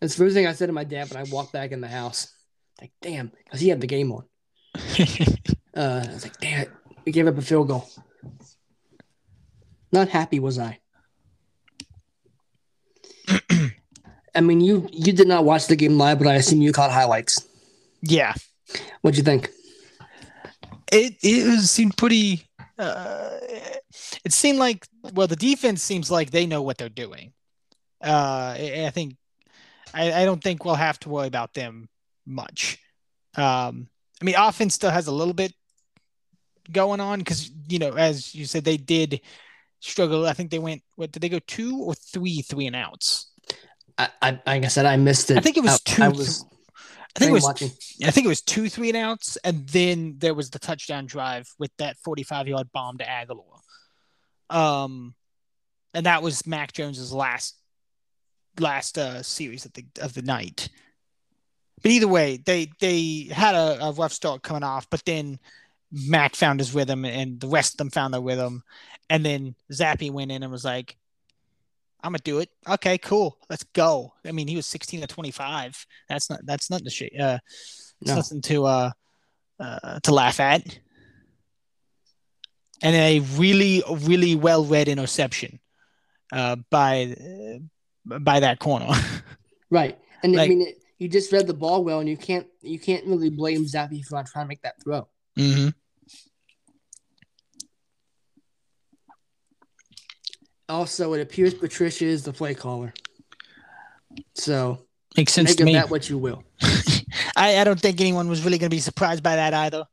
That's the first thing I said to my dad when I walked back in the house. Like, damn, because he had the game on. Uh, I was like, damn it, we gave up a field goal. Not happy was I. I mean, you you did not watch the game live, but I assume you caught highlights. yeah. What'd you think? It it was seemed pretty. Uh, it seemed like well, the defense seems like they know what they're doing. Uh, I, I think I, I don't think we'll have to worry about them much. Um, I mean, offense still has a little bit going on because you know, as you said, they did struggle. I think they went. What did they go two or three three and outs? I, I like I said, I missed it. I think it was I, two. I was I think it was watching. I think it was two three and outs, and then there was the touchdown drive with that 45 yard bomb to Agholor. Um, and that was Mac Jones's last last uh, series of the of the night. But either way, they they had a, a rough start coming off, but then Mac found his rhythm, and the rest of them found their rhythm, and then Zappe went in and was like, "I'm gonna do it. Okay, cool, let's go." I mean, he was 16 to 25. That's not that's nothing to sh- uh, it's No. nothing to uh, uh to laugh at. And a really really well read interception uh, by uh, by that corner. Right, and I mean, it, you just read the ball well, and you can't you can't really blame Zappe for not trying to make that throw. mm-hmm. Also, it appears Patricia is the play caller. So Makes sense make to me. that what you will. I, I don't think anyone was really going to be surprised by that either.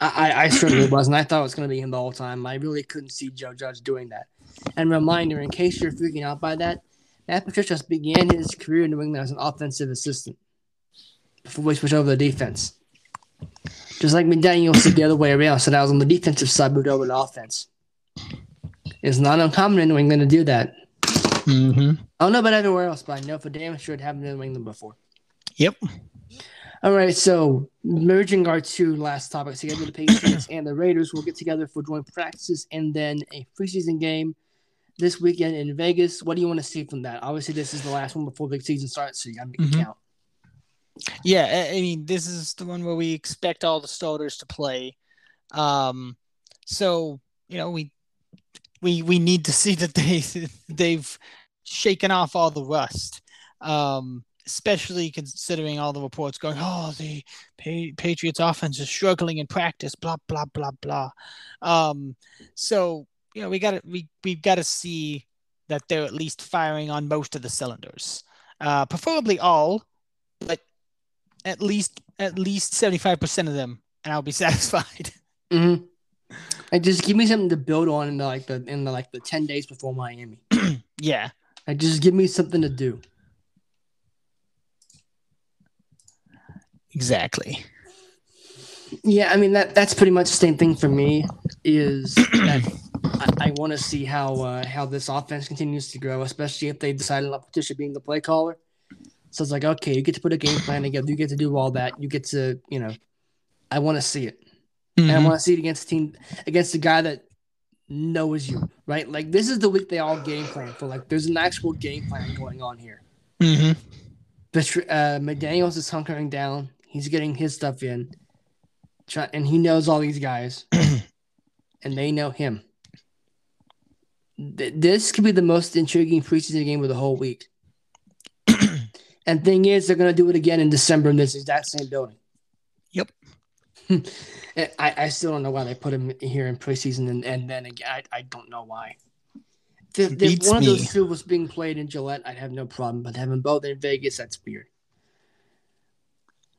I, I- I certainly wasn't. I thought it was going to be him the whole time. I really couldn't see Joe Judge doing that. And reminder, in case you're freaking out by that, Matt Patricia began his career in New England as an offensive assistant before we switched over to defense. Just like McDaniels did the other way around. So that was on the defensive side, moved over to offense. It's not uncommon in New England to do that. Mm-hmm. I don't know about everywhere else, but I know for damn sure it happened in New England before. Yep. All right, so merging our two last topics together, the Patriots and the Raiders will get together for joint practices and then a preseason game this weekend in Vegas. What do you want to see from that? Obviously, this is the last one before the season starts, so you got to make it Mhm. count. Yeah, I- I mean, this is the one where we expect all the starters to play. Um, so you know, we we we need to see that they they've shaken off all the rust. Um, especially considering all the reports going, oh, the Pa- Patriots offense is struggling in practice, blah blah blah blah. Um, so you know, we got to we we've got to see that they're at least firing on most of the cylinders, uh, preferably all, but at least at least 75% of them and I'll be satisfied. Mm-hmm. Like, just give me something to build on in the, like the in the like the ten days before Miami. yeah. Like, just give me something to do. Exactly. Yeah, I mean that that's pretty much the same thing for me. Is that I, I want to see how uh, how this offense continues to grow, especially if they decide on Patricia being the play caller. So it's like, okay, you get to put a game plan together. You get to do all that. You get to, you know, I want to see it, and I Mhm. want to see it against a team against a guy that knows you, right? Like this is the week they all game plan for. Like there's an actual game plan going on here. Mhm. Patri- uh, McDaniels is hunkering down. He's getting his stuff in, try- and he knows all these guys. and they know him. Th- This could be the most intriguing preseason game of the whole week. and thing is, they're going to do it again in December in this exact same building. Yep. I, I still don't know why they put him here in preseason, and, and then again, I, I don't know why. If, if Beats one of those two was being played in Gillette, I'd have no problem. But having both in Vegas, that's weird.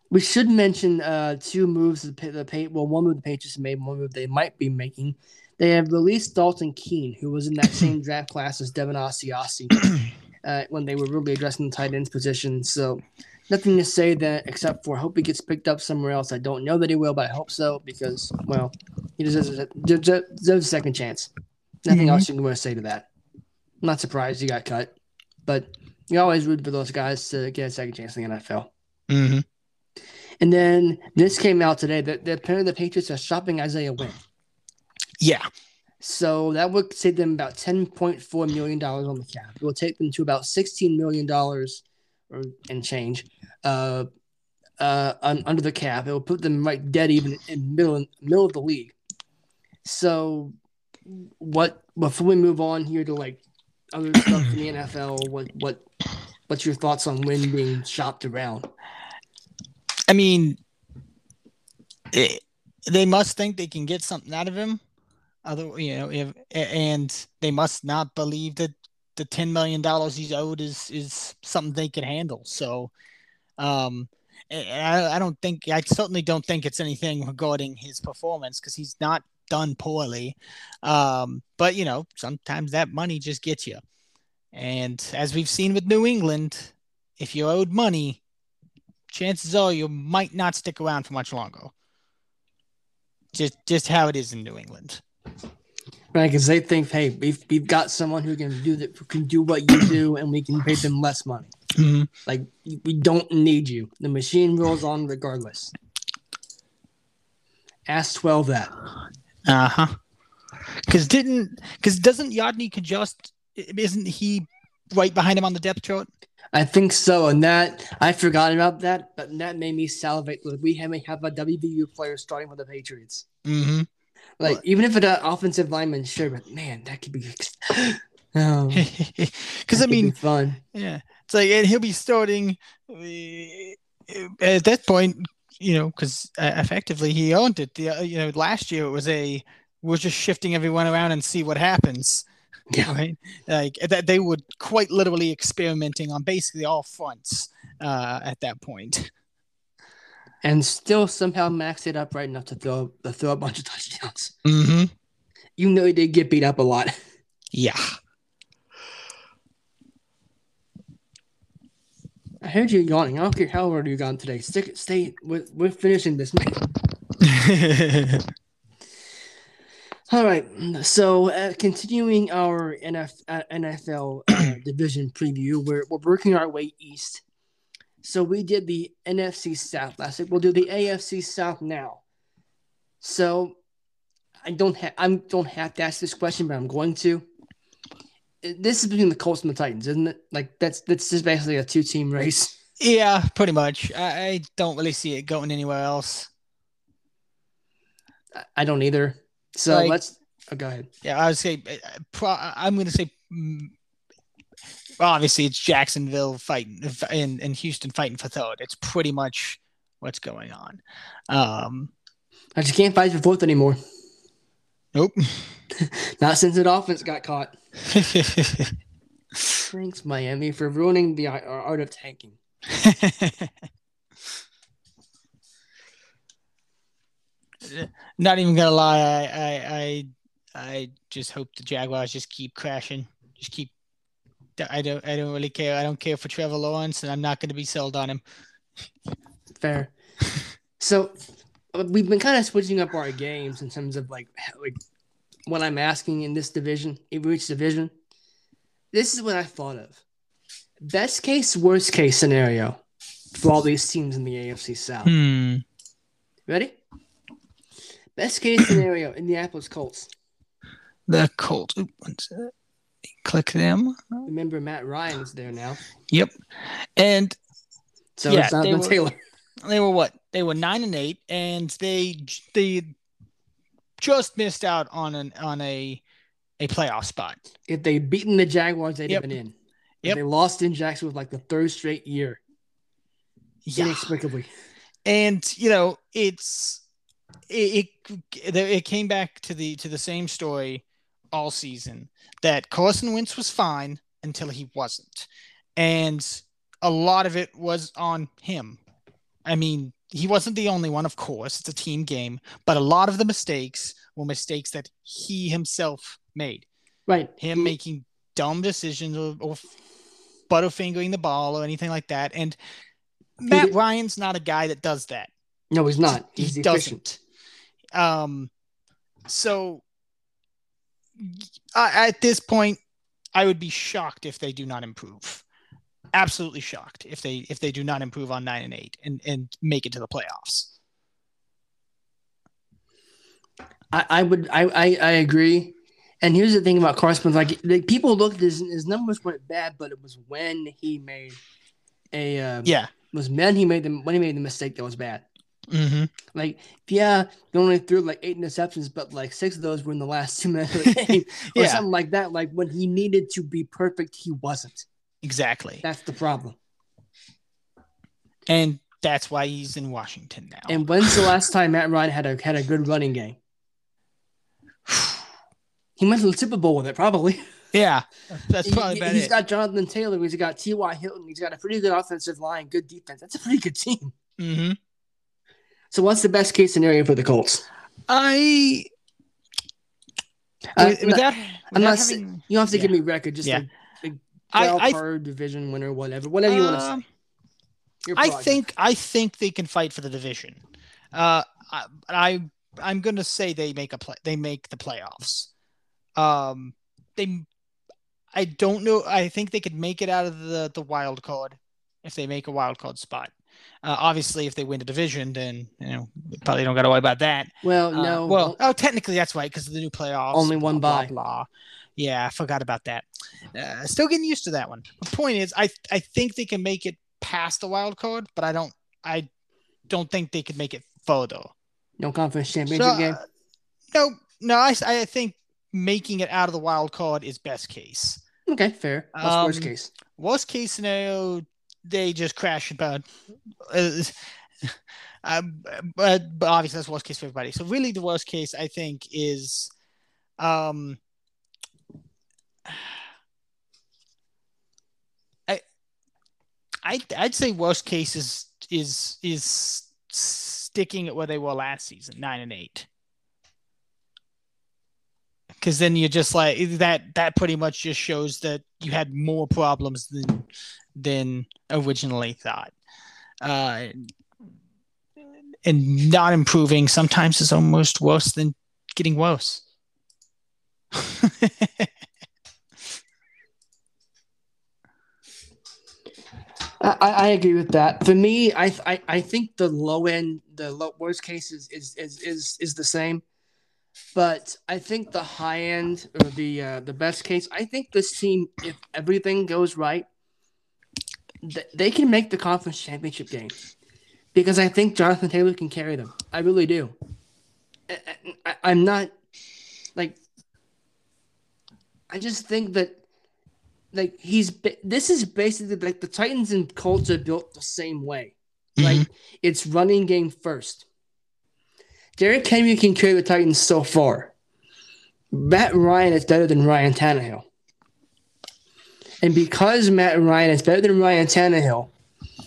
We should mention uh, two moves the the well, one move the Patriots made, one move they might be making. They have released Dalton Keene, who was in that same draft class as Devin Asiasi uh, when they were really addressing the tight ends position. So nothing to say that except for I hope he gets picked up somewhere else. I don't know that he will, but I hope so because well, he deserves a, deserves a second chance. Nothing Mhm. else you can to say to that. I'm not surprised he got cut, but you always root for those guys to get a second chance in the NFL. Mm-hmm. And then this came out today that, that apparently the Patriots are shopping Isaiah Wynn. Yeah. So that would save them about $10.4 million on the cap. It will take them to about $16 million or, and change uh, uh, un, under the cap. It will put them right dead even in middle middle of the league. So what before we move on here to like other stuff in the NFL, what what what's your thoughts on Wynn being shopped around? I mean, it, they must think they can get something out of him. Other, you know, if and they must not believe that the ten million dollars he's owed is is something they can handle. So, um, I, I don't think I certainly don't think it's anything regarding his performance because he's not done poorly. Um, but you know, sometimes that money just gets you. And as we've seen with New England, if you're owed money, chances are you might not stick around for much longer. Just just how it is in New England. Right, because they think, hey, we've we've got someone who can do that, who can do what you do, and we can pay them less money. Like we don't need you. The machine rolls on regardless. Ask twelve that. Uh huh. Because didn't because doesn't Yodny just isn't he right behind him on the depth chart? I think so, and that I forgot about that, but that made me salivate. We have have a WVU player starting with the Patriots. Mm-hmm. Like even if it's an offensive lineman, sure, but man, that could be. Because that I be mean, fun. yeah, it's like and he'll be starting uh, at that point, you know, because uh, effectively he owned it. The uh, you know last year it was a we're just shifting everyone around and see what happens. Yeah. right? Like that, they were quite literally experimenting on basically all fronts uh, at that point. And still somehow max it up right enough to throw to throw a bunch of touchdowns. Mm-hmm. You know he did get beat up a lot. Yeah. I heard you yawning. I don't care how hard you got today. Stick, stay. We're, we're finishing this, man. All right. So, uh, continuing our NF, uh, NFL uh, division preview, we're, we're working our way east. So, we did the NFC South last week. We'll do the AFC South now. So, I don't have I don't have to ask this question, but I'm going to. This is between the Colts and the Titans, isn't it? Like that's that's just basically a two team race. yeah, pretty much. I, I don't really see it going anywhere else. I- I don't either. So Like- let's oh, go ahead. Yeah, I would say uh, I'm going to say. Well, obviously, it's Jacksonville fighting and, and Houston fighting for third. It's pretty much what's going on. Um, I just can't fight for fourth anymore. nope. Not since the offense got caught. Thanks, Miami, for ruining the art art of tanking. Not even gonna lie, I, I I I just hope the Jaguars just keep crashing. Just keep. I don't I don't really care. I don't care for Trevor Lawrence, and I'm not going to be sold on him. Fair. so we've been kind of switching up our games in terms of like like what I'm asking in this division, in each division. This is what I thought of. Best case, worst case scenario for all these teams in the AFC South. Hmm. Ready? Best case scenario, Indianapolis Colts. The Colts. Oop, one sec. Click them. Remember, Matt Ryan is there now, Yep. And so Yeah, it's not they the were- Taylor. they were what? They were nine and eight, and they they just missed out on an on a a playoff spot. If they'd beaten the Jaguars, they'd Yep. have been in. If Yep. they lost in Jacksonville like the third straight year, Yeah. inexplicably. and you know it's it, it it came back to the to the same story all season that Carson Wentz was fine until he wasn't, and a lot of it was on him. I mean, he wasn't the only one, of course. It's a team game, but a lot of the mistakes were mistakes that he himself made. Right. Him making dumb decisions or, or butterfingering the ball or anything like that. And Matt Ryan's not a guy that does that. No, he's not. He He's doesn't. Um, so at this point, I would be shocked if they do not improve. Absolutely shocked if they if they do not improve on nine and eight and and make it to the playoffs. I, I would I, I I agree. And here's the thing about Carson, like, like people looked at his his numbers weren't bad, but it was when he made a uh, Yeah. it was when he made the when he made the mistake that was bad. Mm-hmm. Like, yeah, he only threw like eight interceptions, but like six of those were in the last two minutes of the game, or Yeah. something like that. Like when he needed to be perfect, he wasn't. Exactly. That's the problem. And that's why he's in Washington now. And when's the last time Matt Ryan had a had a good running game? He went to the Super Bowl with it, probably. yeah, that's probably he, about has it. got Jonathan Taylor. He's got T.Y. Hilton. He's got a pretty good offensive line, good defense. That's a pretty good team. mm-hmm. So, what's the best case scenario for the Colts? I Uh, with- without, I'm without not sa- having, You don't have to Yeah. give me record, just Yeah. a, a I- wild I- card division winner, whatever, whatever you want to Um, say. I think I think they can fight for the division. Uh, I, I I'm gonna say they make a play. They make the playoffs. Um, they. I don't know. I think they could make it out of the the wild card if they make a wild card spot. Uh, obviously, if they win the division, then you know probably don't got to worry about that. Well, Uh, no. well, oh, technically that's right because of the new playoffs. Only one blah, bye. Blah. Yeah, I forgot about that. Uh, still getting used to that one. The point is, I I think they can make it past the wild card, but I don't I don't think they could make it further. no conference championship So, game. uh, no, no, I I think making it out of the wild card is best case. Okay, fair. What's worst um, case? Worst case scenario, they just crash about. Uh, um, but, but obviously that's worst case for everybody. So really, the worst case I think is, um, I, I I'd say worst case is is is sticking at where they were last season, nine and eight. Because then you're just like that. That pretty much just shows that you had more problems than than originally thought. Uh, and not improving sometimes is almost worse than getting worse. I, I agree with that. For me, I, I I think the low end, the low, worst case is is, is is is the same, but I think the high end or the uh, the best case, I think this team, if everything goes right, they can make the conference championship game, because I think Jonathan Taylor can carry them. I really do. I, I'm not like. I just think that like he's this is basically like the Titans and Colts are built the same way. Mm-hmm. Like it's running game first. Derrick Henry can carry the Titans so far. Matt Ryan is better than Ryan Tannehill. And because Matt Ryan is better than Ryan Tannehill,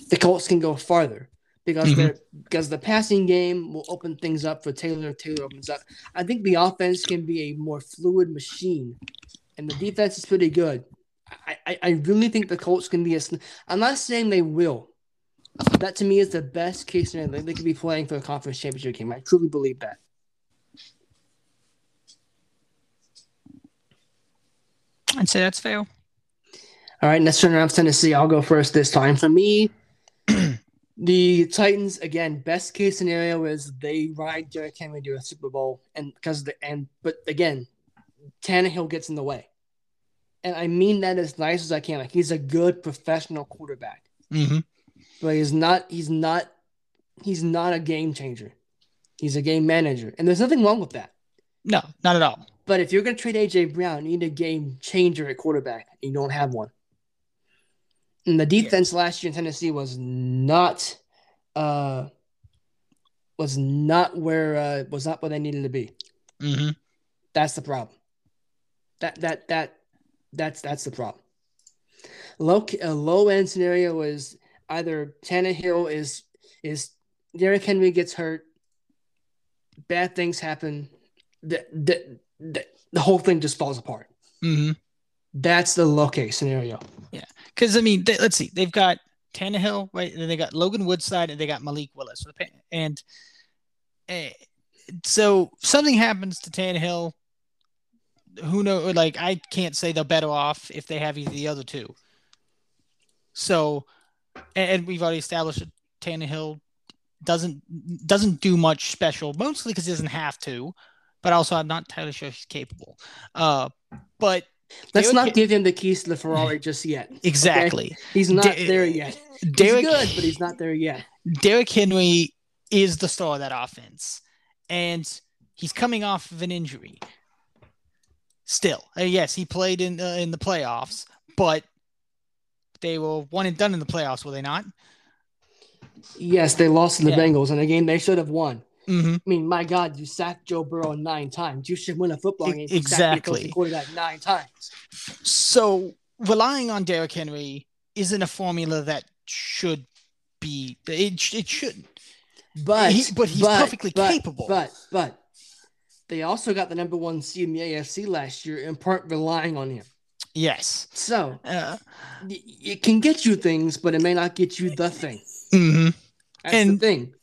the Colts can go farther because Mhm. they're because the passing game will open things up for Taylor. Taylor opens up. I think the offense can be a more fluid machine, and the defense is pretty good. I, I, I really think the Colts can be a. sn- I'm not saying they will. That to me is the best case scenario. They, they could be playing for a conference championship game. I truly believe that. I'd say that's fair. All right, let's turn around to Tennessee. I'll go first this time. For me, the Titans again. Best case scenario is they ride Derrick Henry to a Super Bowl, and because the and but again, Tannehill gets in the way, and I mean that as nice as I can. Like he's a good professional quarterback, Mm-hmm. but he's not. He's not. He's not a game changer. He's a game manager, and there's nothing wrong with that. No, not at all. But if you're going to trade AJ Brown, you need a game changer at quarterback. You don't have one. And the defense yeah. last year in Tennessee was not, uh, was not where uh, was not where they needed to be. Mm-hmm. That's the problem. That that that that's that's the problem. Low a low end scenario is either Tannehill is is Derrick Henry gets hurt, bad things happen, the the the, the whole thing just falls apart. Mm-hmm. That's the low case scenario. Yeah, because I mean, they, let's see, they've got Tannehill, right? And then they got Logan Woodside, and they got Malik Willis. And uh, so something happens to Tannehill. Who know? Like I can't say they're better off if they have either the other two. So, and we've already established that Tannehill doesn't doesn't do much special, mostly because he doesn't have to, but also I'm not entirely sure he's capable. Uh, but let's not give him the keys to the Ferrari just yet. Exactly, okay? he's not there yet. Derrick, he's good, but he's not there yet. Derrick Henry is the star of that offense, and he's coming off of an injury. Still, uh, yes, he played in uh, in the playoffs, but they were one and done in the playoffs, were they not? Yes, they lost to the yeah. Bengals in a game they should have won. Mm-hmm. I mean, my God, you sacked Joe Burrow nine times. You should win a football game. Exactly. Quarterback nine times. So relying on Derrick Henry isn't a formula that should be. It it shouldn't. But he, but he's but, perfectly but, capable. But but they also got the number one seed in the AFC last year, in part relying on him. Yes. So uh, it can get you things, but it may not get you the thing. Mm-hmm. That's and, the thing.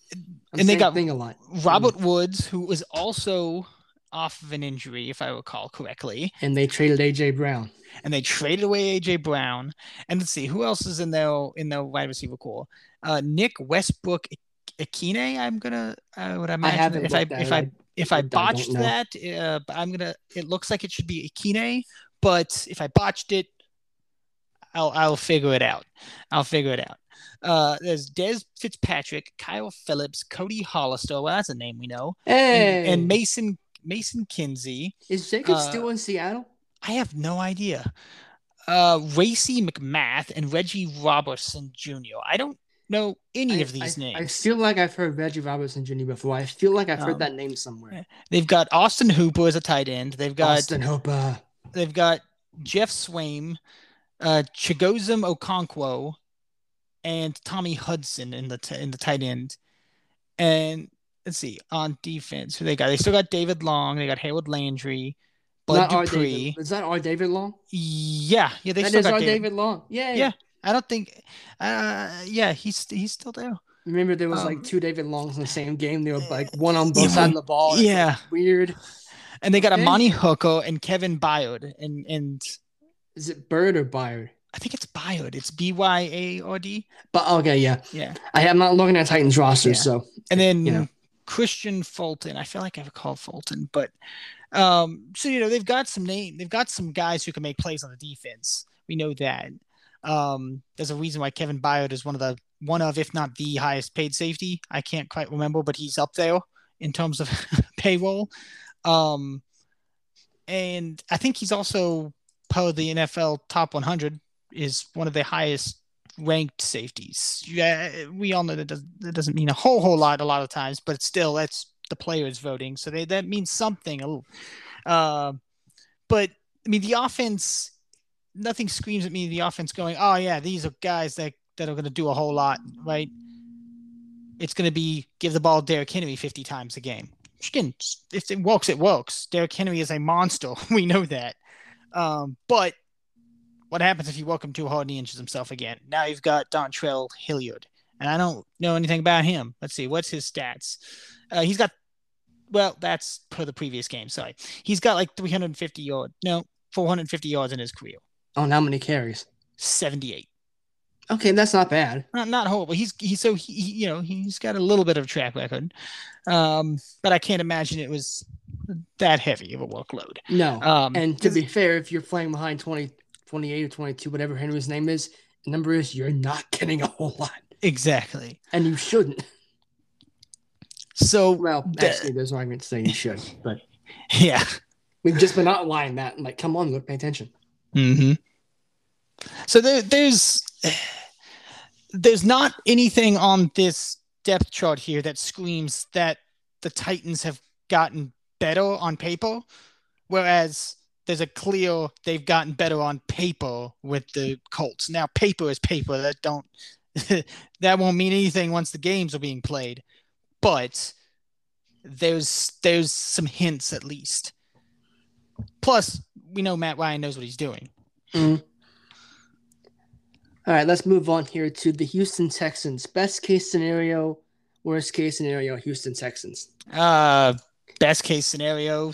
I'm and they got thing a lot. Robert mm. Woods, who was also off of an injury, if I recall correctly. And they traded AJ Brown. And they traded away AJ Brown. And let's see who else is in their in their wide receiver core. Uh, Nick Westbrook Ikhine. I'm gonna uh, what I imagine I if I if I, I if I, I botched that, uh, I'm gonna. It looks like it should be Ikhine, but if I botched it, I'll I'll figure it out. I'll figure it out. Uh, there's Dez Fitzpatrick, Kyle Phillips, Cody Hollister. Well, that's a name we know. Hey. And, and Mason Mason Kinsey. Is Jacob uh, still in Seattle? I have no idea. Uh, Racey McMath and Reggie Robertson Jr. I don't know any I, of these I, names. I feel like I've heard Reggie Robertson Jr. before. I feel like I've heard um, that name somewhere. They've got Austin Hooper as a tight end. They've got Austin Hooper. They've got Geoff Swaim, uh, Chigoziem Okonkwo, and Tommy Hudson in the t- in the tight end. And let's see on defense who they got. They still got David Long. They got Harold Landry. Bud Dupree. Is that our David Long? Yeah, yeah. They that still is got our David. David Long. Yeah, yeah. I don't think. Uh, yeah, he's he's still there. Remember, there was um, like two David Longs in the same game. They were like one on both yeah, sides of the ball. Yeah, weird. And they got. Amani Hooker and Kevin Byard and and. Is it Bird or Byard? I think it's Byard. It's B Y A R D. But okay, yeah, yeah. I am not looking at Titans roster, yeah. so and then you know Kristian Fulton. I feel like I've called Fulton, but um, so you know they've got some name. They've got some guys who can make plays on the defense. We know that. Um, there's a reason why Kevin Byard is one of the one of, if not the highest paid safety. I can't quite remember, but he's up there in terms of payroll. Um, and I think he's also part of the NFL top 100 is one of the highest ranked safeties. Yeah, we all know that, does, that doesn't mean a whole whole lot a lot of times, but still that's the players voting, so they, that means something. Uh, but I mean, the offense, nothing screams at me. The offense going, oh yeah, these are guys that that are going to do a whole lot, right? It's going to be give the ball Derrick Henry 50 times a game. If it works, it works. Derrick Henry is a monster. we know that. Um, but what happens if you welcome too hard and he injures himself again? Now you've got Dontrell Hilliard, and I don't know anything about him. Let's see, what's his stats? Uh, he's got, well, that's per the previous game. Sorry, he's got like 350 yards, no, 450 yards in his career. Oh, and how many carries? 78. Okay, that's not bad. Not not horrible. He's he's so he, he you know he's got a little bit of track record, um, but I can't imagine it was that heavy of a workload. No. Um, and to be fair, if you're playing behind 20, 28 or 22, whatever Henry's name is, the number is you're not getting a whole lot. Exactly. And you shouldn't. So, well, actually, there's no argument to say you should, but Yeah. We've just been outlining that. I'm like, come on, look, pay attention. Mm-hmm. So there, there's there's not anything on this depth chart here that screams that the Titans have gotten better on paper, whereas there's a clear they've gotten better on paper with the Colts. Now paper is paper. That don't that won't mean anything once the games are being played. But there's there's some hints at least. Plus, we know Matt Ryan knows what he's doing. Mm. All right, let's move on here to the Houston Texans. Best case scenario, worst case scenario, Houston Texans. Uh, best case scenario,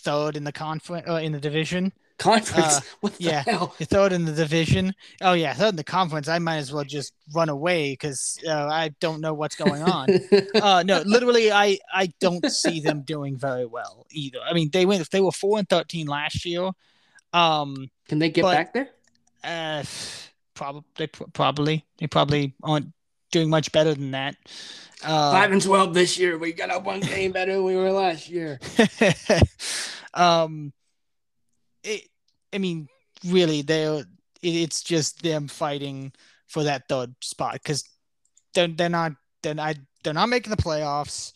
third in the conference uh, in the division. Conference? Uh, what the yeah. hell? Third in the division. Oh yeah, third in the conference. I might as well just run away because uh, I don't know what's going on. uh, no, literally, I I don't see them doing very well either. I mean, they went if they were four and thirteen last year. Um, Can they get but- back there? uh, probably they pr- probably they probably aren't doing much better than that. Uh, Five and twelve this year. We got up one game better than we were last year. um, it, I mean, really, they're it, it's just them fighting for that third spot because they're they're not they're not they're not making the playoffs.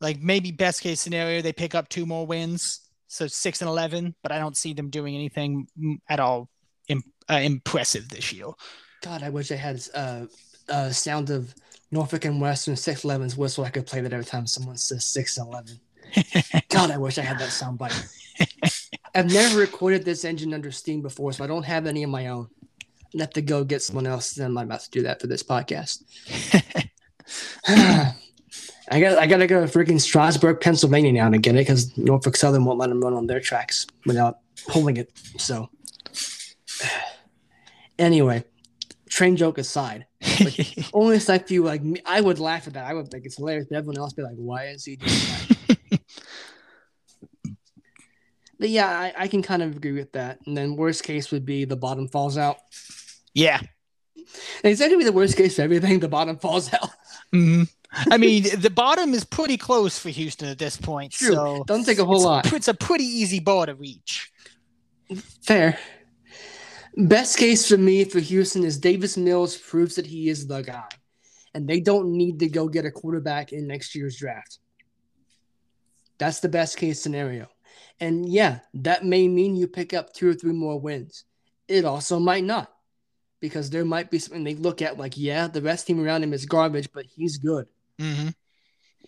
Like maybe best case scenario, they pick up two more wins, so six and eleven. But I don't see them doing anything at all im- uh, impressive this year. God, I wish I had uh, uh sound of Norfolk and Western six elevens whistle. I could play that every time someone says six eleven. God, I wish I had that sound bite. I've never recorded this engine under Steam before, so I don't have any of my own. I have to go get someone else. Then I'm about to do that for this podcast. I got I gotta go to freaking Strasburg, Pennsylvania now to get it because Norfolk Southern won't let them run on their tracks without pulling it. So anyway, train joke aside, only a few like me, I would laugh at that. I would think it's hilarious. But everyone else be like, "Why is he doing that?" but yeah, I, I can kind of agree with that. And then worst case would be the bottom falls out. yeah. And it's actually the worst case for everything. The bottom falls out. Mhm. I mean, the bottom is pretty close for Houston at this point. True. So Doesn't take a whole it's, lot. It's a pretty easy bar to reach. Fair. Best case for me for Houston is Davis Mills proves that he is the guy, and they don't need to go get a quarterback in next year's draft. That's the best case scenario. And yeah, that may mean you pick up two or three more wins. It also might not, because there might be something they look at like, yeah, the rest team around him is garbage, but he's good. Mm-hmm.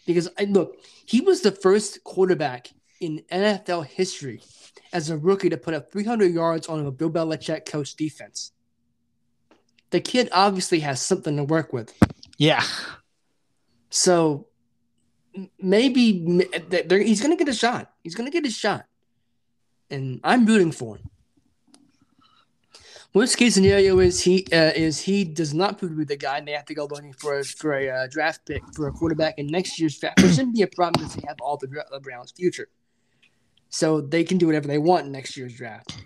Because I look, he was the first quarterback in NFL history as a rookie to put up 300 yards on a Bill Belichick coach defense. The kid obviously has something to work with. Yeah. So maybe he's going to get a shot. He's going to get his shot. And I'm rooting for him. Worst case scenario is he uh, is he does not prove to be the guy, and they have to go looking for a, for a uh, draft pick for a quarterback in next year's draft. Which shouldn't be a problem because they have all the, the Browns' future, so they can do whatever they want in next year's draft.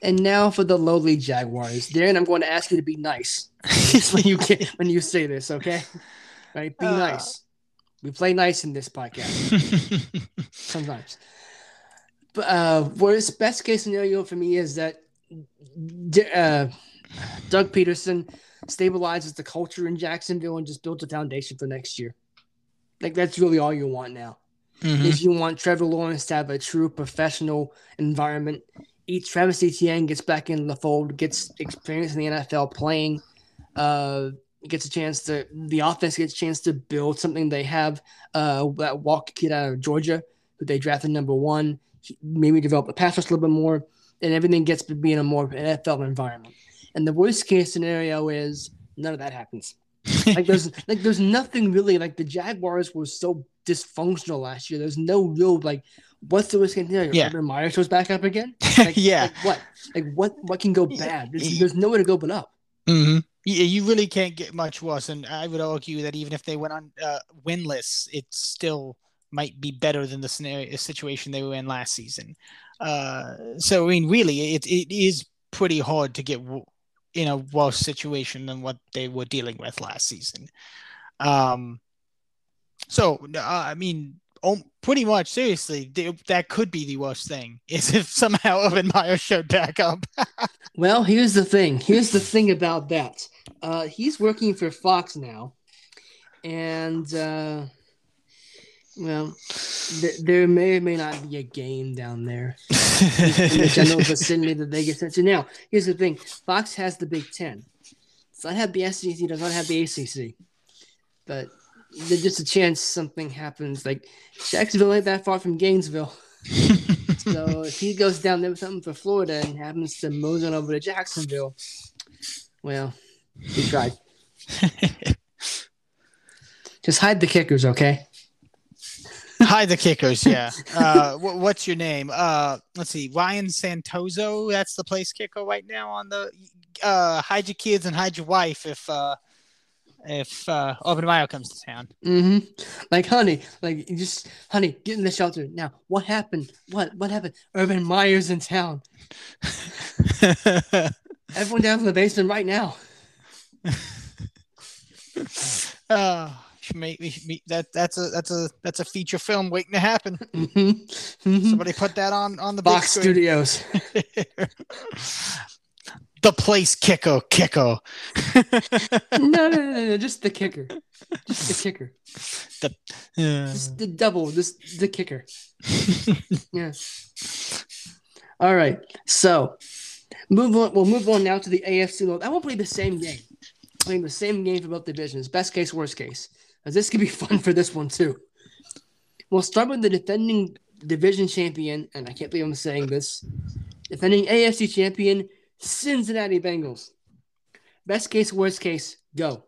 And now for the lowly Jaguars, Darren. I'm going to ask you to be nice when you get when you say this, okay? Right? Be Uh. nice. We play nice in this podcast sometimes. But uh, worst best case scenario for me is that uh, Doug Pederson stabilizes the culture in Jacksonville and just builds a foundation for next year. Like that's really all you want now. Mhm. If you want Trevor Lawrence to have a true professional environment, each Travis Etienne gets back in the fold, gets experience in the NFL playing, uh, gets a chance to the offense gets a chance to build something they have. Uh, that Walk kid out of Georgia, who they drafted number one, he- maybe develop the pass rush a little bit more, and everything gets to be in a more NFL environment. And the worst case scenario is none of that happens. Like there's like there's nothing really like the Jaguars were so dysfunctional last year. There's no real like what's the worst case scenario? Yeah. Urban Meyer shows back up again. Like, yeah. Like what? Like what? What can go bad? There's, there's nowhere to go but up. hmm Yeah, you really can't get much worse, and I would argue that even if they went on uh, winless, it still might be better than the scenario situation they were in last season. Uh, so I mean, really, it it is pretty hard to get in a worse situation than what they were dealing with last season. Um, So uh, I mean, oh, pretty much seriously, th- that could be the worst thing is if somehow Urban Meyer showed back up. Well, here's the thing. Here's the thing about that. Uh, he's working for Fox now, and uh, well, th- there may or may not be a game down there in the general vicinity that they get sent to. Now, here's the thing: Fox has the Big Ten. Does not have the SEC. Does not have the ACC. But there's just a chance something happens. Like Jacksonville ain't that far from Gainesville. so if he goes down there with something for Florida and happens to mosey on over to Jacksonville, well, he tried. Just hide the kickers, okay? Hide the kickers, yeah. Uh, wh- what's your name? Uh, let's see, Ryan Santoso. That's the place kicker right now on the. Uh, hide your kids and hide your wife if uh, if uh, Urban Meyer comes to town. Mm-hmm. Like, honey, like, just, honey, get in the shelter now. What happened? What? What happened? Urban Meyer's in town. Everyone down in the basement right now. uh, make, we that that's a that's a that's a feature film waiting to happen. Mm-hmm. Mm-hmm. Somebody put that on on the screen. Studios. the place kicker kicker. no, no, no, no, just the kicker. Just the kicker. the Yeah. Just the double. Just the kicker. yes. All right. So move on. We'll move on now to the AFC. I won't play the same game. Playing the same game for both divisions. Best case, worst case. 'Cause this could be fun for this one too. We'll start with the defending division champion, and I can't believe I'm saying this. Defending AFC champion, Cincinnati Bengals. Best case, worst case, go.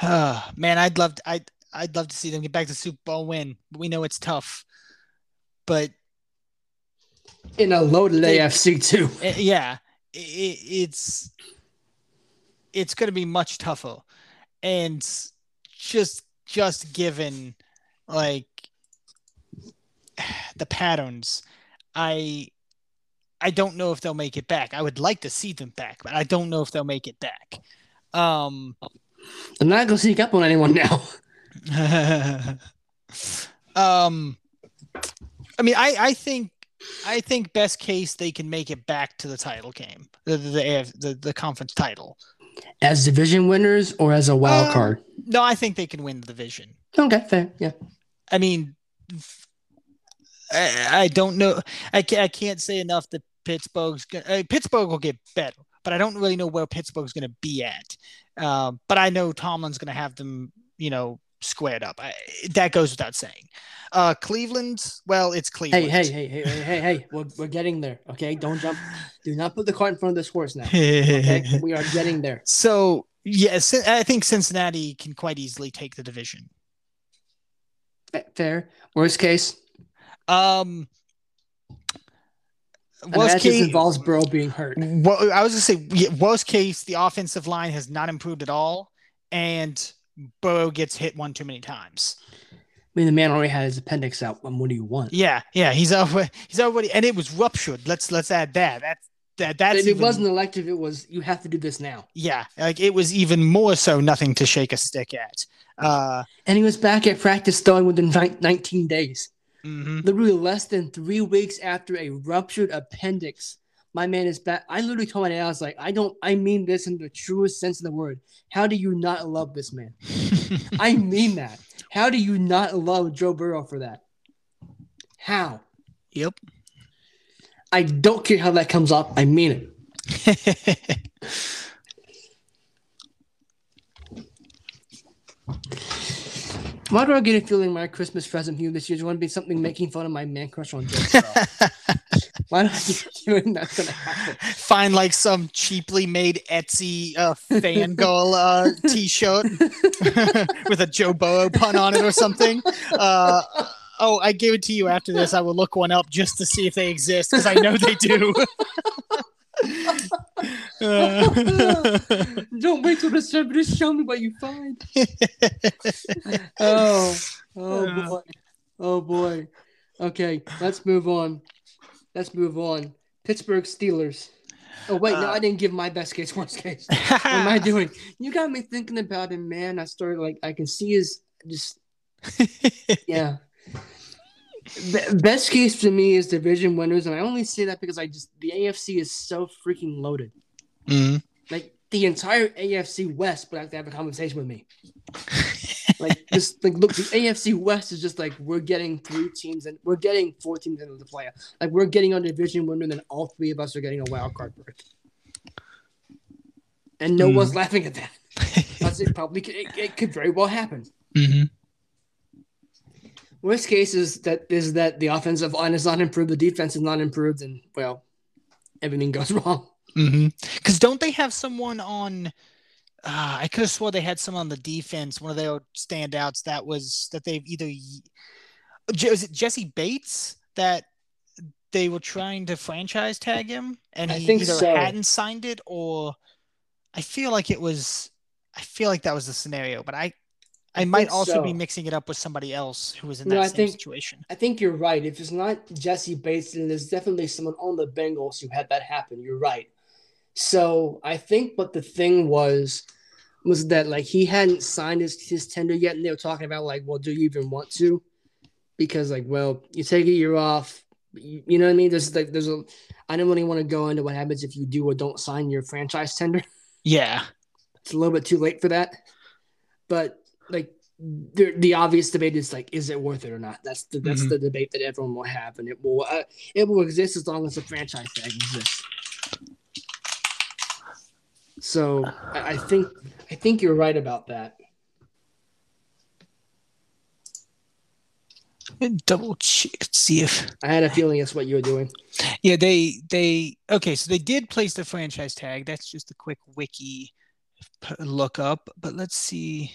Ah, man, I'd love to, I'd I'd love to see them get back to Super Bowl win. We know it's tough, but In a loaded They- AFC too. uh, yeah, i i it's it's going to be much tougher, and just just given like the patterns, I I don't know if they'll make it back. I would like to see them back, but I don't know if they'll make it back. Um. I'm not gonna sneak up on anyone now. um I mean I I think I think best case they can make it back to the title game. The the the, the, the conference title. As division winners or as a wild Um, card? No, I think they can win the division. Okay, fair. Yeah. I mean I, I don't know I can't, I can't say enough that Pittsburgh's gonna, uh, Pittsburgh will get better, but I don't really know where Pittsburgh's going to be at. Um, but I know Tomlin's going to have them, you know, squared up. I, that goes without saying. Uh, Cleveland, well, it's Hey, Cleveland. hey, hey, hey, hey, hey, hey. We're, we're getting there. Okay, don't jump. Do not put the cart in front of this horse now. Okay, we are getting there. so yes, I think Cincinnati can quite easily take the division. Fair. Worst case, Um, worst case, involves Burrow being hurt. Well, I was gonna say worst case, the offensive line has not improved at all, and Burrow gets hit one too many times. I mean, the man already had his appendix out. What do you want? Yeah, yeah, he's already he's already and it was ruptured. Let's let's add that. That's that that's if it even, wasn't elective, it was you have to do this now. yeah, like it was even more so nothing to shake a stick at. Uh, And he was back at practice throwing within ni- 19 days. mhm. Literally less than three weeks after a ruptured appendix. My man is back. I literally told my dad, I was like, I don't, I mean this in the truest sense of the word. How do you not love this man? I mean that. How do you not love Joe Burrow for that? How? Yep. I don't care how that comes up. I mean it. Why do I get a feeling my Christmas present from you this year is going to be something making fun of my man crush on Joe Burrow? Why do I get a feeling that's to happen? Find like some cheaply made Etsy uh, fangirl uh, T-shirt with a Joe Burrow pun on it or something. Uh, oh, I gave it to you after this. I will look one up just to see if they exist because I know they do. Uh, Don't wait till December. Just show me what you find. oh, oh boy, oh boy. Okay, let's move on. Let's move on. Pittsburgh Steelers. Oh wait, no, Uh. I didn't give my best case, worst case. What am I doing? You got me thinking about him, man. I started like I can see his just Yeah. Be- best case for me is division winners, and I only say that because I just the AFC is so freaking loaded. hmm Like the entire AFC West would have to have a conversation with me. Like just like look, the AFC West is just like we're getting three teams and we're getting four teams into the playoff. Like we're getting a division winner, and then all three of us are getting a wild card berth. And no Hmm. one's laughing at that. Because it probably could, it, it could very well happen. hmm Worst case is that is that the offensive line is not improved, the defense is not improved, and well, everything goes wrong. Because don't they have someone on? Uh, I could have swore they had someone on the defense. One of their standouts that was that they've either was it Jessie Bates that they were trying to franchise tag him, and I he think either so. hadn't signed it or I feel like it was. I feel like that was the scenario, but I. I, I might also be mixing it up with somebody else who was in No, that I think- situation. I think you're right. If it's not Jessie Bates, then there's definitely someone on the Bengals who had that happen. You're right. So I think what the thing was was that like he hadn't signed his, his tender yet, and they were talking about like, well, do you even want to? Because like, well, you take a year off. You, you know what I mean? There's like there's a I don't really want to go into what happens if you do or don't sign your franchise tender. Yeah. It's a little bit too late for that. But like the the obvious debate is like, is it worth it or not? That's the that's Mhm. the debate that everyone will have, and it will uh, it will exist as long as the franchise tag exists. So I, I think I think you're right about that. Double check, see if I had a feeling that's what you were doing. Yeah, they they okay, so they did place the franchise tag. That's just a quick wiki look up, but let's see.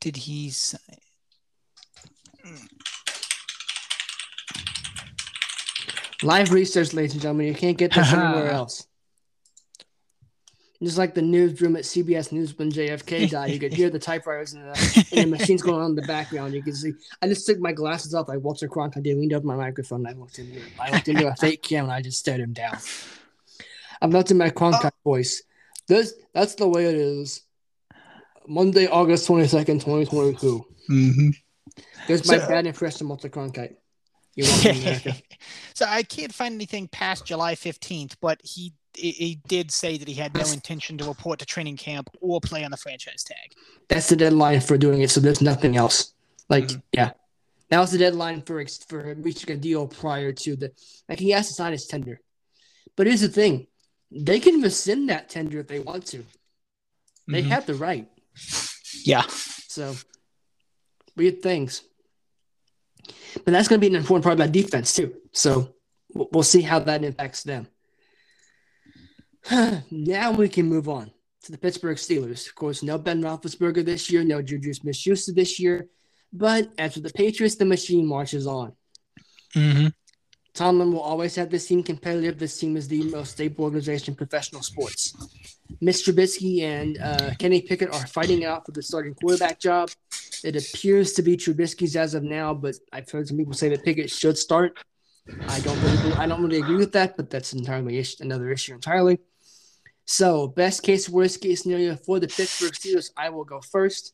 Did he sign? Live research, ladies and gentlemen. You can't get this anywhere else. Just like the newsroom at CBS News when JFK died, you could hear the typewriters and the, and the machines going on in the background. You can see. I just took my glasses off like Walter Cronkite did, leaned over my microphone, and I looked into it. I looked into a fake camera, and I just stared him down. I'm not in my Cronkite voice. This that's the way it is. Monday, August twenty second, twenty twenty two. Mm-hmm. There's my So- bad impression of Walter Cronkite. You're welcome, America. so I can't find anything past July 15th, but he he did say that he had no intention to report to training camp or play on the franchise tag. that's the deadline for doing it. So there's nothing else. Like, Mhm. yeah, was the deadline for for reaching a deal prior to the. Like he has to sign his tender, but here's the thing: they can rescind that tender if they want to. They Mhm. have the right. Yeah. So weird things. But that's going to be an important part of that defense too. So we'll we'll see how that impacts them. now we can move on to the Pittsburgh Steelers. Of course, no Ben Roethlisberger this year, no Juju Smith-Schuster this year. But as for the Patriots, the machine marches on. Mm-hmm. Tomlin will always have this team competitive. This team is the most stable organization in professional sports. Mitch Trubisky and uh, Kenny Pickett are fighting it out for the starting quarterback job. It appears to be Trubisky's as of now, but I've heard some people say that Pickett should start. I don't really, I don't really agree with that, but that's entirely another issue entirely. So, best case, worst case scenario for the Pittsburgh Steelers, I will go first.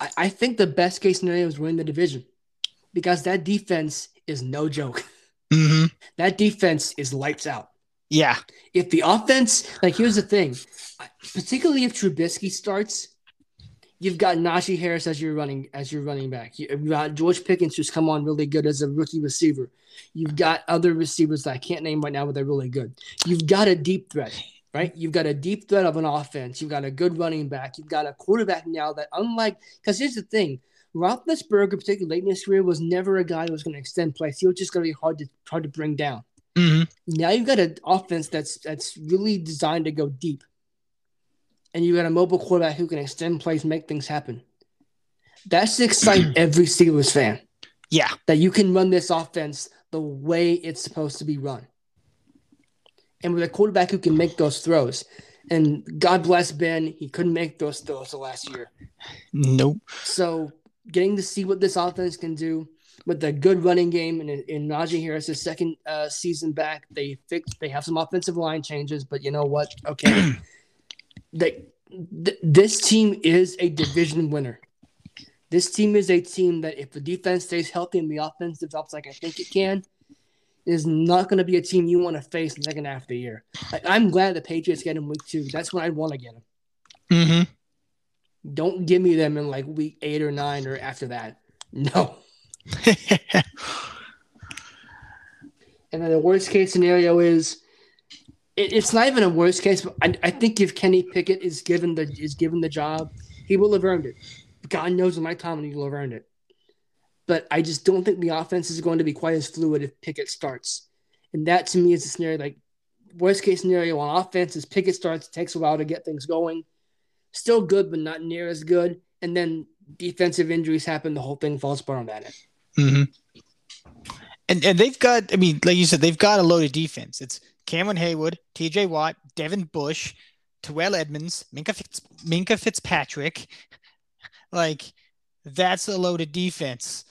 I, I think the best case scenario is win the division because that defense is no joke. Mm-hmm. That defense is lights out. Yeah. If the offense, like, here's the thing, particularly if Trubisky starts, you've got Najee Harris as your running as your running back. You've got George Pickens who's come on really good as a rookie receiver. You've got other receivers that I can't name right now, but they're really good. You've got a deep threat, right? You've got a deep threat of an offense. You've got a good running back. You've got a quarterback now that, unlike, because here's the thing, Roethlisberger, particularly late in his career, was never a guy that was going to extend plays. He was just going to be hard to hard to bring down. Mm-hmm. Now you've got an offense that's that's really designed to go deep, and you got a mobile quarterback who can extend plays, make things happen. That's to excite every Steelers fan Yeah. that you can run this offense the way it's supposed to be run, and with a quarterback who can make those throws. And God bless Ben, he couldn't make those throws the last year. Nope. So getting to see what this offense can do with a good running game and in Najee Harris's second uh, season back, they fixed. They have some offensive line changes, but you know what? Okay, they, th- this team is a division winner. This team is a team that if the defense stays healthy and the offense develops like I think it can, is not going to be a team you want to face in the second half of the year. Like, I'm glad the Patriots get him week two. That's when I'd want to get him. Mm-hmm. Don't give me them in like week eight or nine or after that. No. And then the worst case scenario is it, it's not even a worst case, but I, I think if Kenny Pickett is given the is given the job, he will have earned it. God knows in my time he will have earned it. But I just don't think the offense is going to be quite as fluid if Pickett starts. And that to me is a scenario like worst case scenario on offense is Pickett starts, takes a while to get things going. Still good, but not near as good. And then defensive injuries happen, the whole thing falls apart on that end. Mm-hmm. And and they've got, I mean, like you said, they've got a loaded defense. It's Cameron Heyward, T.J. Watt, Devin Bush, Terrell Edmunds, Minkah, Fitz, Minkah Fitzpatrick. Like that's a loaded defense.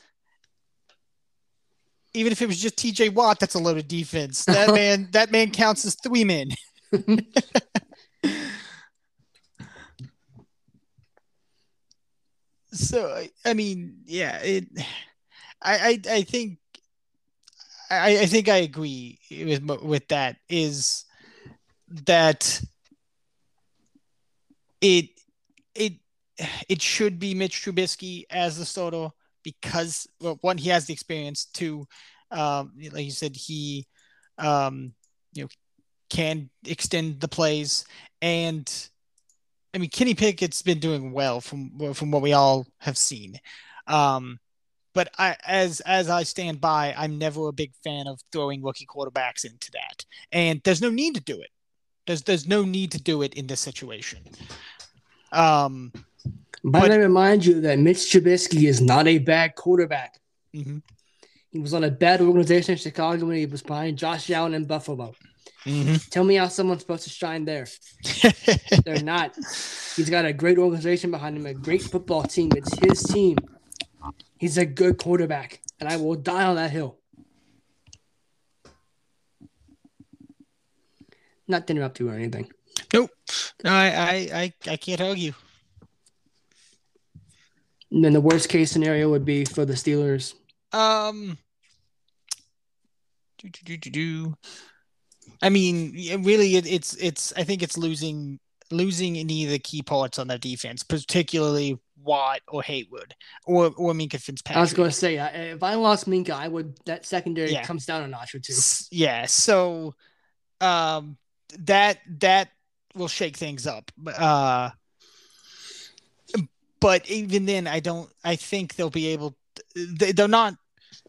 Even if it was just T.J. Watt, that's a loaded defense. That man, that man counts as three men. so I, I mean, yeah, it. I I, I think I, I think I agree with with that. Is that it it it should be Mitch Trubisky as the starter because well, one he has the experience. Two, um, like you said, he um, you know can extend the plays and. I mean, Kenny Pickett's been doing well from from what we all have seen. Um, but I, as as I stand by, I'm never a big fan of throwing rookie quarterbacks into that, and there's no need to do it. There's there's no need to do it in this situation. Um, but, I remind you that Mitch Trubisky is not a bad quarterback. Mm-hmm. He was on a bad organization in Chicago when he was behind Josh Allen in Buffalo. Mm-hmm. Tell me how someone's supposed to shine there. They're not. He's got a great organization behind him, a great football team. It's his team. He's a good quarterback, and I will die on that hill. Not to interrupt you or anything. Nope. No, I, I, I, I can't argue. And then the worst case scenario would be for the Steelers. Um. Do, do, do, do. I mean, really, it, it's it's. I think it's losing losing any of the key parts on their defense, particularly Watt or Heyward or or Minkah Fitzpatrick. I was going to say, if I lost Minkah, I would. That secondary yeah. comes down a notch or two. Yeah. So, um, that that will shake things up. Uh, but even then, I don't. I think they'll be able. They, they're not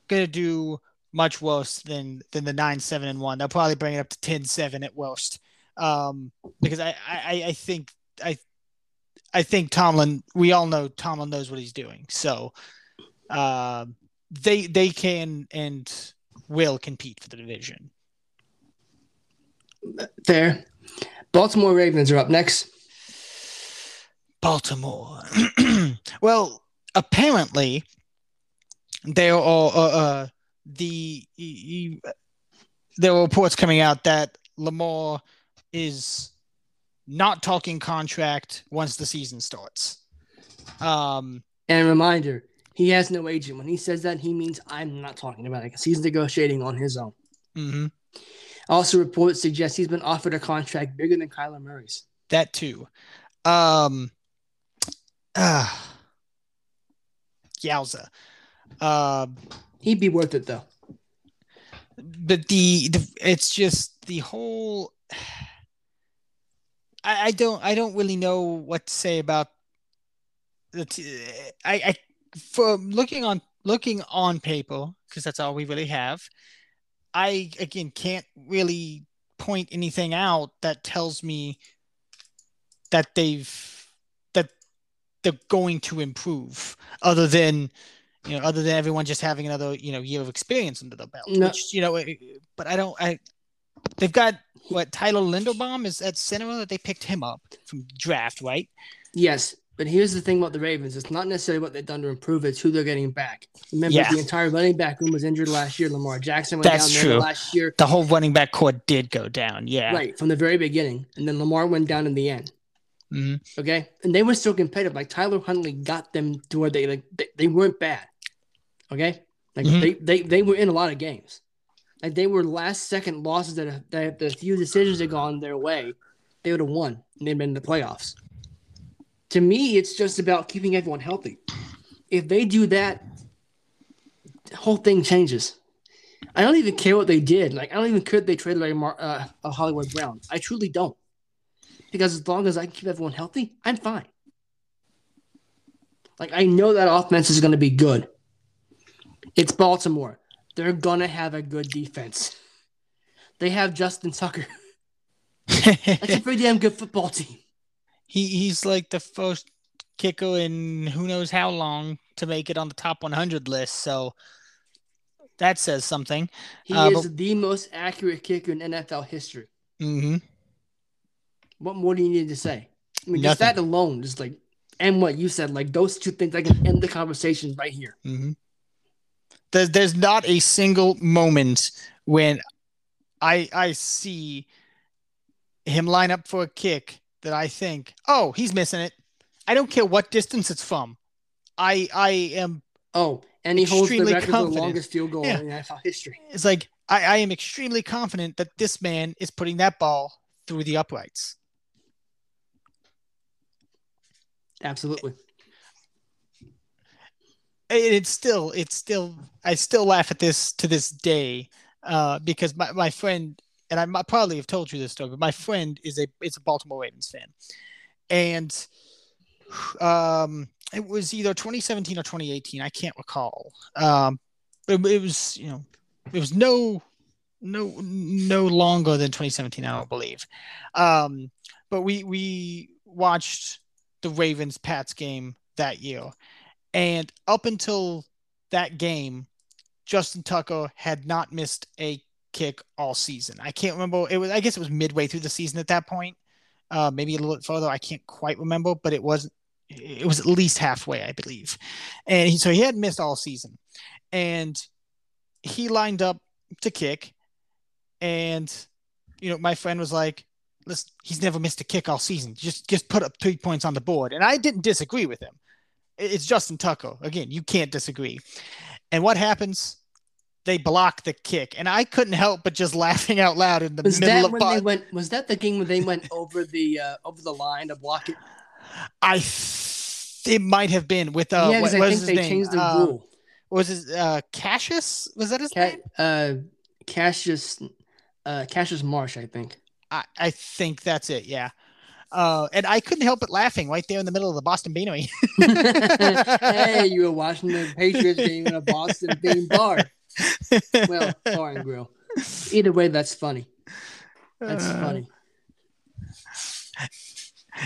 going to do much worse than than the nine seven and one. They'll probably bring it up to 10-7 at worst. Um, because I, I I think I I think Tomlin. We all know Tomlin knows what he's doing. So, uh, they they can and will compete for the division. Fair. Baltimore Ravens are up next. Baltimore. well, apparently, there are uh, uh, the there are reports coming out that Lamar is not talking contract once the season starts. Um, and reminder, he has no agent. When he says that, he means I'm not talking about it because he's negotiating on his own. Mm-hmm. Also, reports suggest he's been offered a contract bigger than Kyler Murray's. That too. Um, uh, yowza. Uh, He'd be worth it though. But the, the it's just the whole I, I don't I don't really know what to say about the t- I I for looking on looking on paper because that's all we really have. I again can't really point anything out that tells me that they've they're going to improve other than you know other than everyone just having another you know year of experience under the belt no. which you know but i don't i they've got what Tyler Linderbaum is at center that they picked him up from draft, right? Yes, but here's the thing about the Ravens: it's not necessarily what they've done to improve; it's who they're getting back. Remember, yeah. the entire running back room was injured last year. Lamar Jackson went That's down true. there last year. The whole running back core did go down. Yeah, right from the very beginning, and then Lamar went down in the end. Mhm. Okay, and they were still competitive. Like Tyler Huntley got them to where they like they, they weren't bad. Okay, like Mhm. they, they they were in a lot of games. Like they were last second losses that that the few decisions had gone their way, they would have won and they'd been in the playoffs. To me, it's just about keeping everyone healthy. If they do that, the whole thing changes. I don't even care what they did. Like I don't even care if they traded like Mar- uh, a Hollywood Brown. I truly don't. Because as long as I can keep everyone healthy, I'm fine. Like I know that offense is going to be good. It's Baltimore. They're going to have a good defense. They have Justin Tucker. That's a pretty damn good football team. he he's like the first kicker in who knows how long to make it on the top 100 list. So that says something. He Uh, is the most accurate kicker in NFL history. hmm What more do you need to say? I mean, just that alone, just like, and what you said, like those two things, I can end the conversation right here. hmm There's there's not a single moment when I I see him line up for a kick that I think, oh, he's missing it. I don't care what distance it's from. I I am Oh, and he holds the record for the longest field goal Yeah. in NFL history. it's like I, I am extremely confident that this man is putting that ball through the uprights. Absolutely. It's still it's still I still laugh at this to this day uh, because my, my friend and I might probably have told you this story, but my friend is a is a Baltimore Ravens fan, and um, it was either 2017 or 2018. I can't recall. Um, it, it was you know it was no no no longer than 2017. I don't believe. Um, but we we watched the Ravens Pats game that year, and up until that game, Justin Tucker had not missed a kick all season. I can't remember. It was I guess it was midway through the season at that point. Uh, maybe a little bit further. I can't quite remember, but it was it was at least halfway, I believe. And he, so he had missed all season, and he lined up to kick, and you know my friend was like, "Listen, he's never missed a kick all season. Just just put up three points on the board." And I didn't disagree with him. It's Justin Tucker again. You can't disagree. And what happens? They block the kick, and I couldn't help but just laughing out loud in the Was middle that of. when they went? Was that the game when they went over the uh, over the line to block it? I th- it might have been with uh, yeah, what, I think was they name? changed the Um, rule. was his uh, Cassius? Was that his Ca- name? uh, Cassius, uh, Cassius Marsh, I think. I, I think that's it. Yeah. Uh, and I couldn't help but laughing right there in the middle of the Boston Beanery. hey, you were watching the Patriots game in a Boston Bean bar. Well, bar and grill. Either way, that's funny. That's Uh, funny.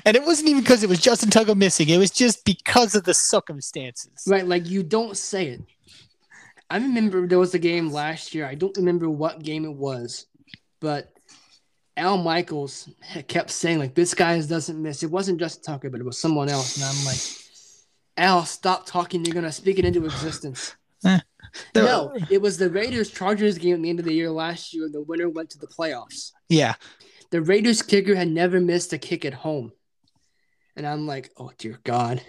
And it wasn't even because it was Justin Tucker missing. It was just because of the circumstances. Right, like you don't say it. I remember there was a game last year. I don't remember what game it was, but Al Michaels kept saying like this guy doesn't miss. It wasn't just Tucker, but it was someone else, and I'm like, Al, stop talking. You're gonna speak it into existence. Eh. no, it was the Raiders Chargers game at the end of the year last year. And the winner went to the playoffs. Yeah. The Raiders kicker had never missed a kick at home. And I'm like, oh dear God.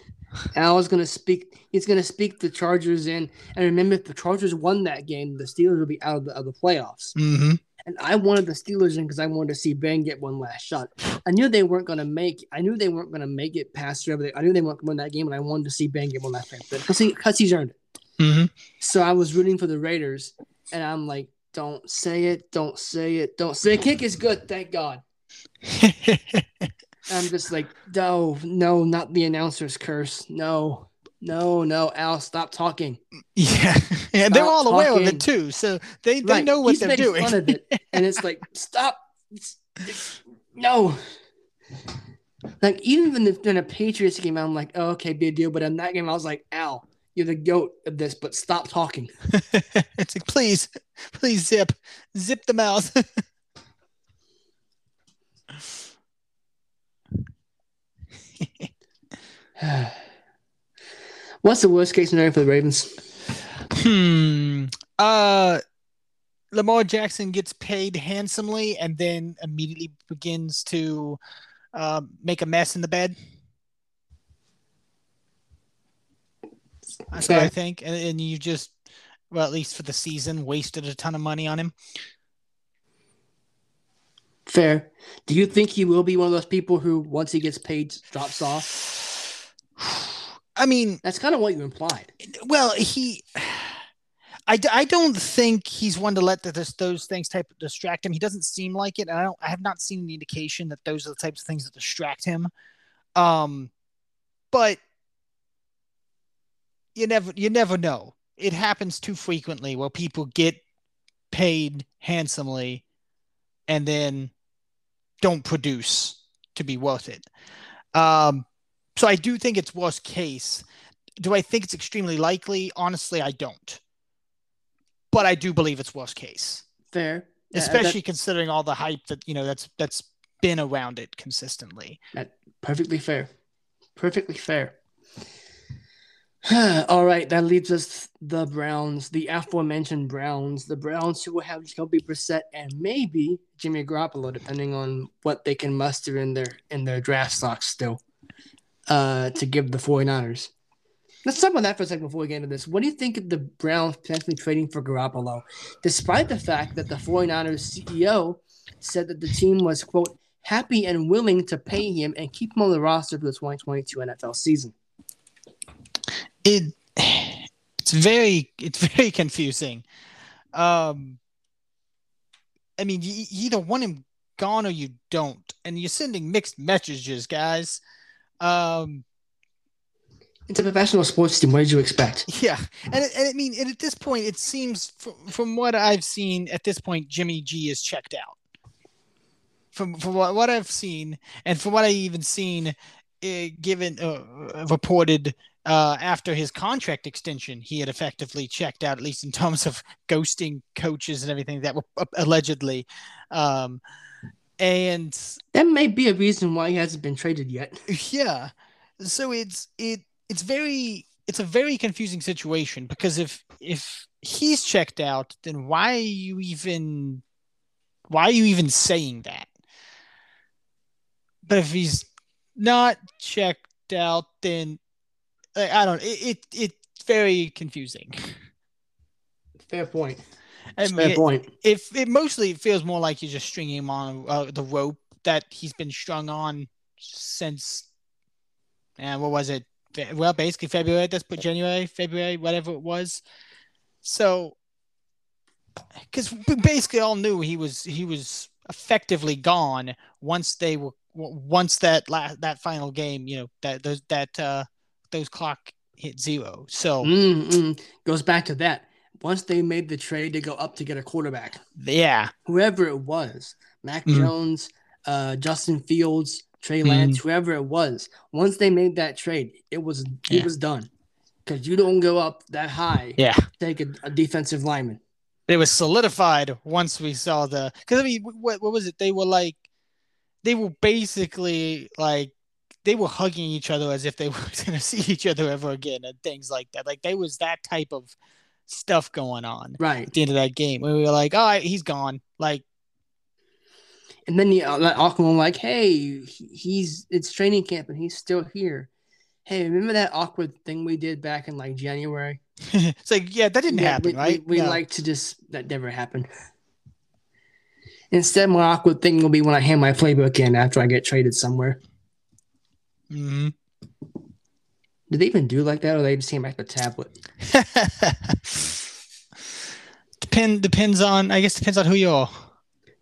Al is gonna speak he's gonna speak the Chargers in. And remember if the Chargers won that game, the Steelers would be out of the, of the playoffs. hmm And I wanted the Steelers in because I wanted to see Ben get one last shot. I knew they weren't gonna make I knew they weren't gonna make it past whoever they I knew they weren't gonna win that game, and I wanted to see Ben get one last game. Because he, 'cause he's earned it. hmm So I was rooting for the Raiders, and I'm like, don't say it, don't say it, don't say it. Kick is good, thank God. I'm just like, no, no, not the announcer's curse. No, no, no, Al, stop talking. yeah. And they're all aware of talking. it too. So they, they Right, know what he's they're doing. Fun of it, and it's like, stop. It's- it's- no. Like even if in a Patriots game, I'm like, oh, okay, big deal. But in that game, I was like, Al, you're the goat of this, but stop talking. it's like, please, please zip, zip the mouth. What's the worst case scenario for the Ravens? hmm. Uh, Lamar Jackson gets paid handsomely and then immediately begins to uh, make a mess in the bed. That's what I think, and, and you just, well, at least for the season, wasted a ton of money on him. Fair. Do you think he will be one of those people who, once he gets paid, drops off? I mean, That's kind of what you implied. well, he. I, I don't think he's one to let the, this, those things type distract him. He doesn't seem like it. And I don't. I have not seen any indication that those are the types of things that distract him. Um, but you never you never know. It happens too frequently where people get paid handsomely and then don't produce to be worth it. Um, so I do think it's worst case. Do I think it's extremely likely? Honestly, I don't. But I do believe it's worst case, Fair. Especially considering all the hype that you know that's that's been around it consistently. that- perfectly fair. Perfectly fair. All right, that leaves us the Browns, the aforementioned Browns, the Browns who will have Jacoby Brissett and maybe Jimmy Garoppolo, depending on what they can muster in their in their draft stocks still, uh, to give the 49ers. Let's talk about that for a second before we get into this. What do you think of the Browns potentially trading for Garoppolo, despite the fact that the 49ers CEO said that the team was, quote, happy and willing to pay him and keep him on the roster for the 2022 NFL season? it it's very it's very confusing um i mean you, you either want him gone or you don't and you're sending mixed messages guys um It's a professional sports team. What did you expect? yeah and, and i mean and at this point it seems from, from what i've seen at this point jimmy g is checked out from from what, what i've seen and from what i even seen uh, given uh, reported uh, after his contract extension, he had effectively checked out, at least in terms of ghosting coaches and everything that were uh, allegedly. Um, and That may be a reason why he hasn't been traded yet. yeah, so it's it it's very it's a very confusing situation because if if he's checked out, then why are you even why are you even saying that? But if he's not checked out, then I I don't. It, it it's very confusing. Fair point. I Fair mean, point. if it mostly feels more like you're just stringing him on uh, the rope that he's been strung on since, and what was it? Well, basically February. Let's put January, February, whatever it was. So, because we basically all knew he was he was effectively gone once they were once that last that final game. You know that those that uh those clock hit zero. So Mm-mm. Goes back to that. Once they made the trade to go up to get a quarterback, yeah, whoever it was, Mac Mhm. Jones, uh, Justin Fields, Trey Lance, whoever it was, once they made that trade, it was Yeah. it was done. Because you don't go up that high, yeah. to take a, a defensive lineman. it was solidified once we saw the because I mean what what was it they were like they were basically like they were hugging each other as if they were going to see each other ever again and things like that like they was that type of stuff going on Right. at the end of that game we were like oh he's gone like And then you uh, let Aquaman like, hey, he's it's training camp and he's still here. Hey, remember that awkward thing we did back in like January? it's like yeah that didn't Yeah, happen we, right We, we No. like to just that never happened. Instead, my awkward thing will be when I hand my playbook in after I get traded somewhere. Mhm. Do they even do like that, or they just hand back the tablet? Depend depends on I guess depends on who you are.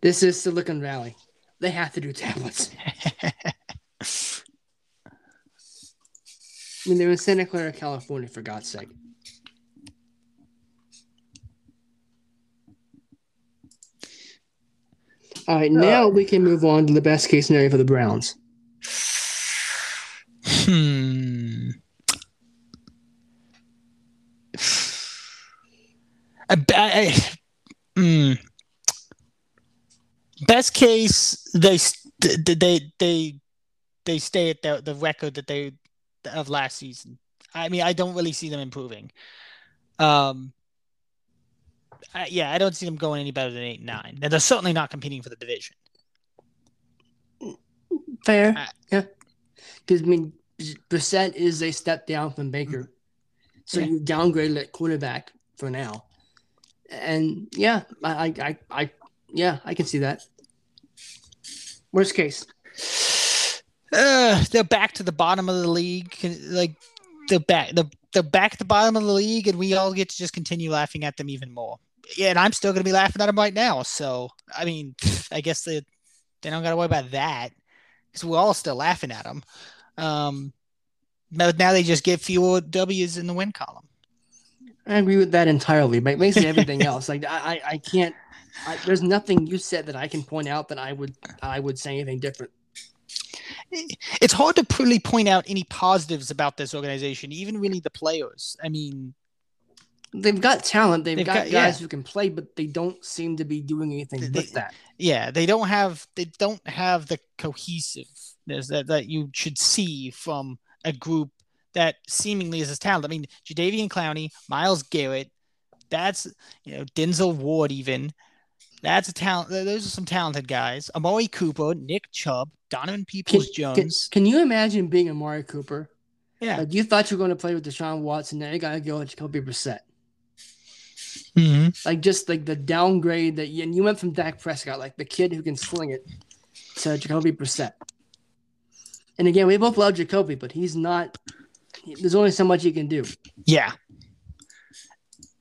This is Silicon Valley. They have to do tablets. I mean, they're in Santa Clara, California, for God's sake. All right, now we can move on to the best case scenario for the Browns. Hmm. I, I, hmm. Best case, they s- th- th- they they they stay at the the record that they of last season. I mean, I don't really see them improving. Um. I, yeah, I don't see them going any better than eight and nine. And they're certainly not competing for the division. Fair, Uh, yeah. Because I mean, Brissett is a step down from Baker, so Yeah. you downgrade at quarterback for now. And yeah, I, I, I, I, yeah, I can see that. Worst case, Uh, they're back to the bottom of the league. Like they're back, they're, they're back at the bottom of the league, and we all get to just continue laughing at them even more. Yeah, and I'm still gonna be laughing at them right now. So I mean, I guess they they don't gotta worry about that because we're all still laughing at them. Um, but now they just get fewer W's in the win column. I agree with that entirely. But basically everything else, like I, I, I can't. I, there's nothing you said that I can point out that I would, I would say anything different. It's hard to really point out any positives about this organization, even really the players. I mean, They've got talent. They've, They've got, got- guys yeah. who can play, but they don't seem to be doing anything They- with that. yeah, they don't have they don't have the cohesiveness that, that you should see from a group that seemingly is as talented. I mean, Jadeveon Clowney, Myles Garrett, that's you know Denzel Ward even. That's a talent. Those are some talented guys. Amari Cooper, Nick Chubb, Donovan Can, Peoples Jones. can you imagine being Amari Cooper? yeah. Like you thought you were going to play with Deshaun Watson, now you got to go with Jacoby Brissett. Mhm. Like just like the downgrade that you, and you went from Dak Prescott, like the kid who can sling it, to Jacoby Brissett. And again, we both love Jacoby, but he's not. There's only so much he can do. Yeah.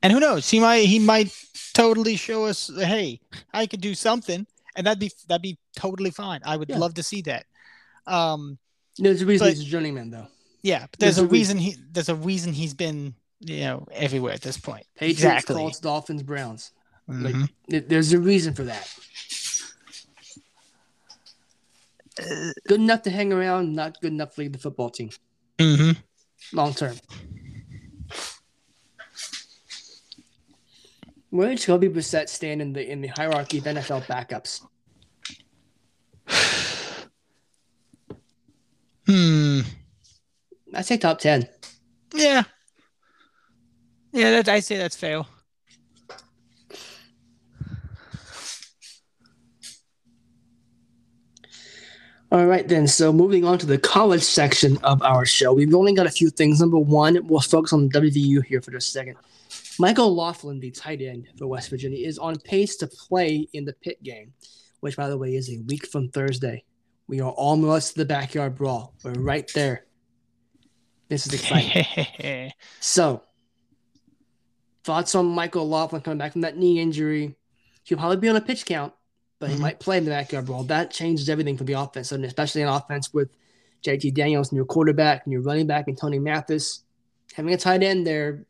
And who knows? He might he might totally show us, hey, I could do something, and that'd be that'd be totally fine. I would Yeah. love to see that. Um, There's a reason But- he's a journeyman, though. yeah, but there's, There's a a reason. reason he there's a reason he's been you know everywhere at this point. Patriots, exactly. Colts, Dolphins, Browns. Like, Mhm. There- There's a reason for that. Good enough to hang around, not good enough to lead the football team Mhm. long term. Where did Jacoby Brissett stand in the in the hierarchy of NFL backups? Hmm. I say top ten. Yeah. Yeah, that I say that's fair. All right, then. So moving on to the college section of our show, we've only got a few things. Number one, we'll focus on WVU here for just a second. Mike O'Laughlin, the tight end for West Virginia, is on pace to play in the Pitt game, which, by the way, is a week from Thursday. We are almost to the backyard brawl. We're right there. This is exciting. So, thoughts on Mike O'Laughlin coming back from that knee injury? He'll probably be on a pitch count, but he Mhm. might play in the backyard brawl. That changes everything for the offense, and especially an offense with JT Daniels, new quarterback, new running back, and Tony Mathis. Having a tight end there,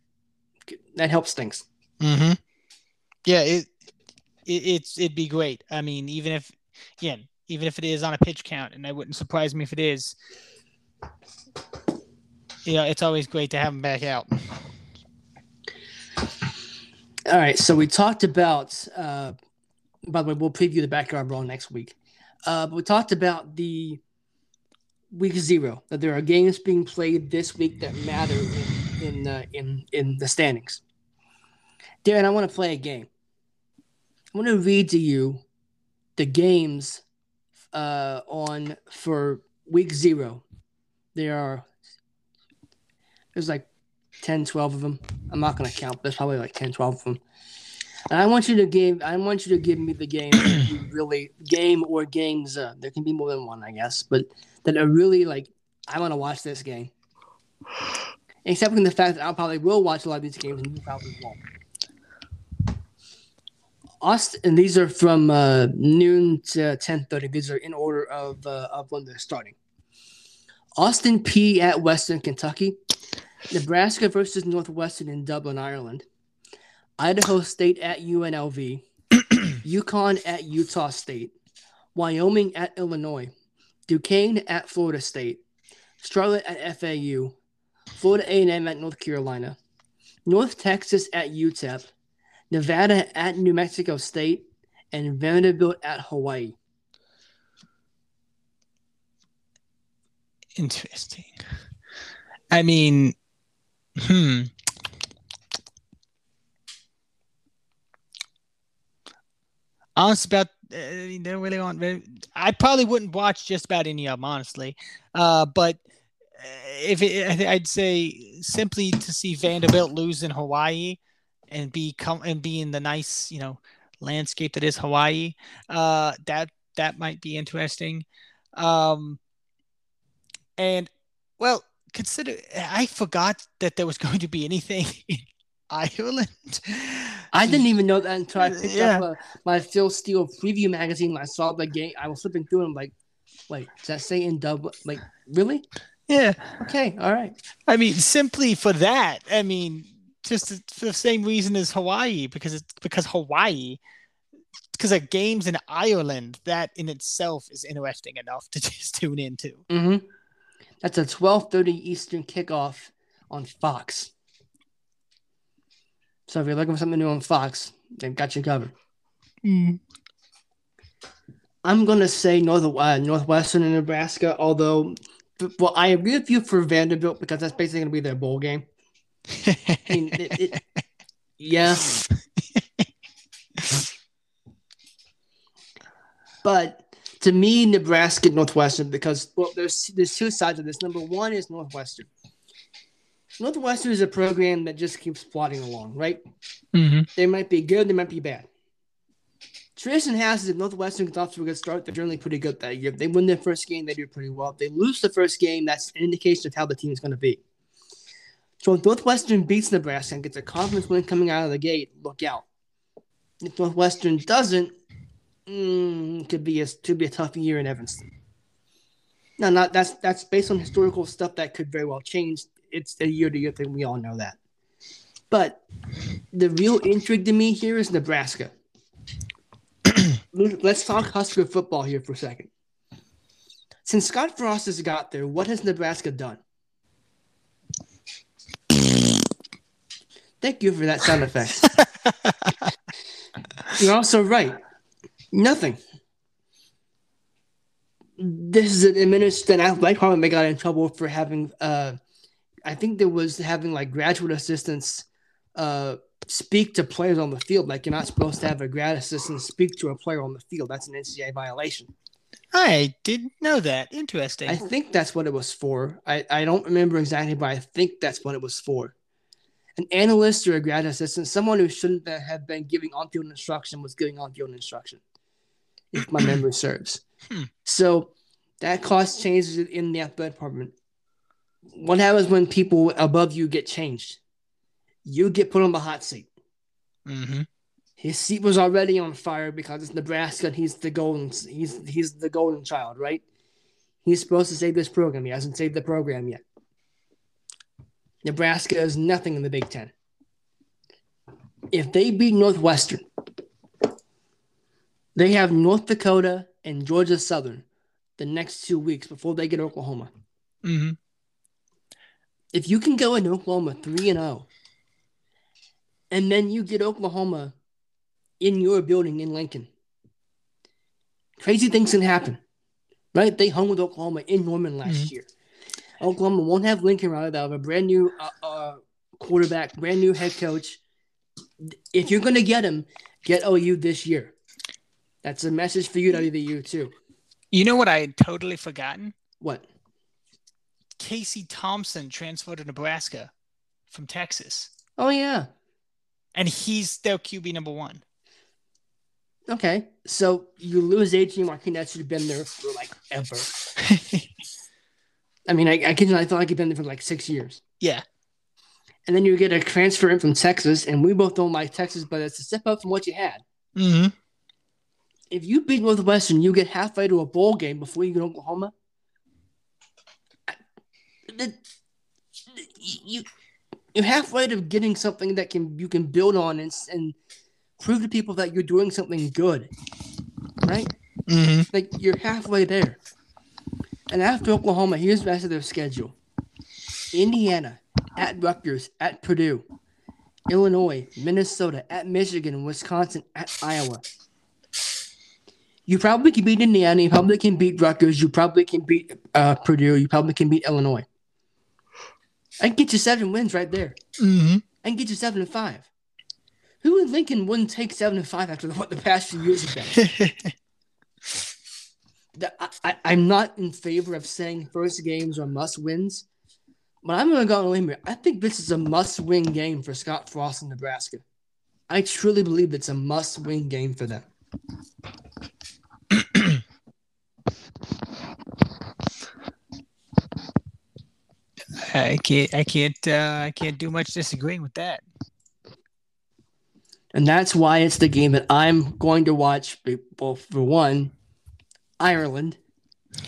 that helps things. hmm Yeah, it, it it's it'd be great. I mean, even if again, even if it is on a pitch count, and it wouldn't surprise me if it is. Yeah, it's always great to have him back out. All right, so we talked about. Uh, by the way, we'll preview the backyard brawl next week. Uh, but we talked about the week zero that there are games being played this week that matter in in uh, in, in the standings. Darren, I want to play a game. I want to read to you the games uh, on for week zero. There are there's like 10, 12 of them. I'm not to count, but there's probably like 10, 12 of them. And I want you to give I want you to give me the game really game or games. Uh, there can be more than one, I guess, but that are really like I want to watch this game. Except for the fact that I probably will watch a lot of these games and you probably won't. Austin, and these are from uh, noon to ten thirty. These are in order of uh, of when they're starting. Austin Peay at Western Kentucky, Nebraska versus Northwestern in Dublin, Ireland, Idaho State at UNLV, UConn at Utah State, Wyoming at Illinois, Duquesne at Florida State, Charlotte at FAU, Florida A&M at North Carolina, North Texas at UTEP, Nevada at New Mexico State, and Vanderbilt at Hawaii. Interesting. I mean, hmm. Honest about I mean, they really aren't very. I probably wouldn't watch just about any of them, honestly. Uh, but uh, if it, I'd say simply to see Vanderbilt lose in Hawaii and be come and be in the nice, you know, landscape that is Hawaii, uh, that that might be interesting. Um, and well, consider I forgot that there was going to be anything in Ireland. I didn't even know that until I picked yeah. up uh, my Phil Steele preview magazine. I saw the game. I was flipping through and I'm like, wait, does that say in dub? Like, really? Yeah. Okay. All right. I mean, simply for that. I mean, just for the same reason as Hawaii, because it's because Hawaii, because of games in Ireland, that in itself is interesting enough to just tune into. Mm-hmm. That's a twelve thirty Eastern kickoff on Fox. So if you're looking for something new on Fox, they've got you covered. Mm. I'm gonna say North uh, Northwestern and Nebraska, although well, I agree with you for Vanderbilt because that's basically gonna be their bowl game. I mean, it, it, yeah. but to me, Nebraska, Northwestern, because well, there's there's two sides of this. Number one is Northwestern. Northwestern is a program that just keeps plodding along, right? Mm-hmm. They might be good, they might be bad. Tradition has is if Northwestern gets off to a good start, they're generally pretty good that year. If they win their first game, they do pretty well. If they lose the first game, that's an indication of how the team is going to be. So if Northwestern beats Nebraska and gets a confidence win coming out of the gate, look out. If Northwestern doesn't, mm, could be a could be a tough year in Evanston. Now, not that's that's based on historical stuff that could very well change it's a year to year thing. We all know that. But the real intrigue to me here is Nebraska. Let's talk Husker football here for a second. Since Scott Frost has got there, what has Nebraska done? Thank you for that sound effect. You're also right. Nothing. This is an administration athletic department got in trouble for having uh, I think there was having like graduate assistants uh, speak to players on the field. Like you're not supposed to have a grad assistant speak to a player on the field. That's an NCAA violation. I didn't know that. Interesting. I think that's what it was for. I, I don't remember exactly, but I think that's what it was for. An analyst or a grad assistant, someone who shouldn't have been giving on field instruction was giving on field instruction, if my memory serves. Hmm. So that caused changes in the athletic department what happens when people above you get changed? You get put on the hot seat. Mm-hmm. His seat was already on fire because it's Nebraska and he's the golden he's he's the golden child, right? He's supposed to save this program. He hasn't saved the program yet. Nebraska is nothing in the Big Ten. If they beat Northwestern, they have North Dakota and Georgia Southern the next two weeks before they get Oklahoma. Mm-hmm if you can go in Oklahoma 3 and 0 and then you get Oklahoma in your building in Lincoln, crazy things can happen. Right? They hung with Oklahoma in Norman last mm-hmm. year. Oklahoma won't have Lincoln Riley. They'll have a brand new uh, uh, quarterback, brand new head coach. If you're going to get him, get OU this year. That's a message for you, WVU, too. You know what I had totally forgotten? What? Casey Thompson transferred to Nebraska from Texas. Oh yeah. And he's their QB number one. Okay. So you lose Adrian Martinez who's been there for like ever. I mean, I, I can I feel like he's been there for like six years. Yeah. And then you get a transfer in from Texas, and we both don't like Texas, but it's a step up from what you had. Mm-hmm. If you beat Northwestern, you get halfway to a bowl game before you get Oklahoma the, you you're halfway to getting something that can you can build on and and prove to people that you're doing something good, right? Mm-hmm. Like you're halfway there. And after Oklahoma, here's the rest of their schedule: Indiana at Rutgers, at Purdue, Illinois, Minnesota, at Michigan, Wisconsin, at Iowa. You probably can beat Indiana. You probably can beat Rutgers. You probably can beat uh, Purdue. You probably can beat Illinois. I can get you seven wins right there. Mm-hmm. I can get you seven and five. Who in Lincoln wouldn't take seven and five after what the past few years have been? I, I'm not in favor of saying first games are must wins, but I'm going to go on a limb here. I think this is a must win game for Scott Frost in Nebraska. I truly believe it's a must win game for them. I can't, I can't, uh, I can't do much disagreeing with that. And that's why it's the game that I'm going to watch. Well, for one, Ireland,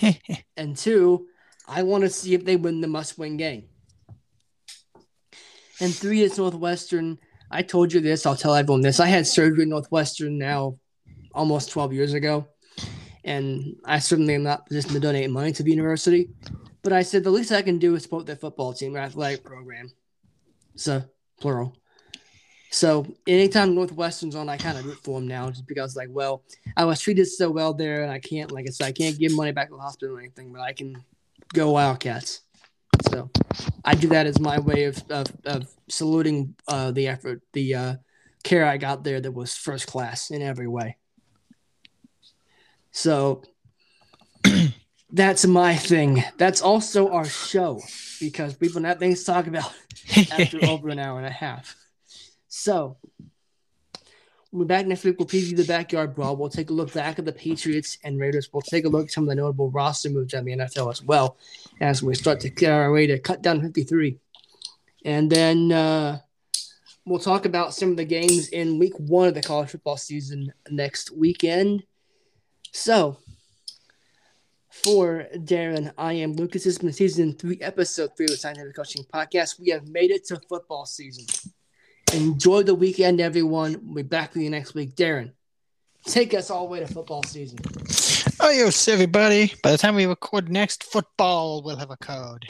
and two, I want to see if they win the must-win game. And three, it's Northwestern. I told you this. I'll tell everyone this. I had surgery at Northwestern now almost 12 years ago. And I certainly am not positioned to donate money to the university. But I said the least I can do is support their football team, their athletic program. So, plural. So anytime Northwestern's on, I kind of root for them now, just because like, well, I was treated so well there, and I can't, like I said, I can't give money back to the hospital or anything, but I can go Wildcats. So I do that as my way of of, of saluting uh, the effort, the uh, care I got there that was first class in every way. So that's my thing. That's also our show because we've been have things to talk about after over an hour and a half. So we'll be back next week. We'll preview the backyard brawl. We'll take a look back at the Patriots and Raiders. We'll take a look at some of the notable roster moves in the NFL as well as we start to get our way to cut down 53. And then uh, we'll talk about some of the games in week one of the college football season next weekend. So for Darren, I am Lucas. This has been season three, episode three of the Scientific Coaching Podcast. We have made it to football season. Enjoy the weekend, everyone. We'll be back with you next week. Darren, take us all the way to football season. Oh, yes, everybody. By the time we record next, football will have a code.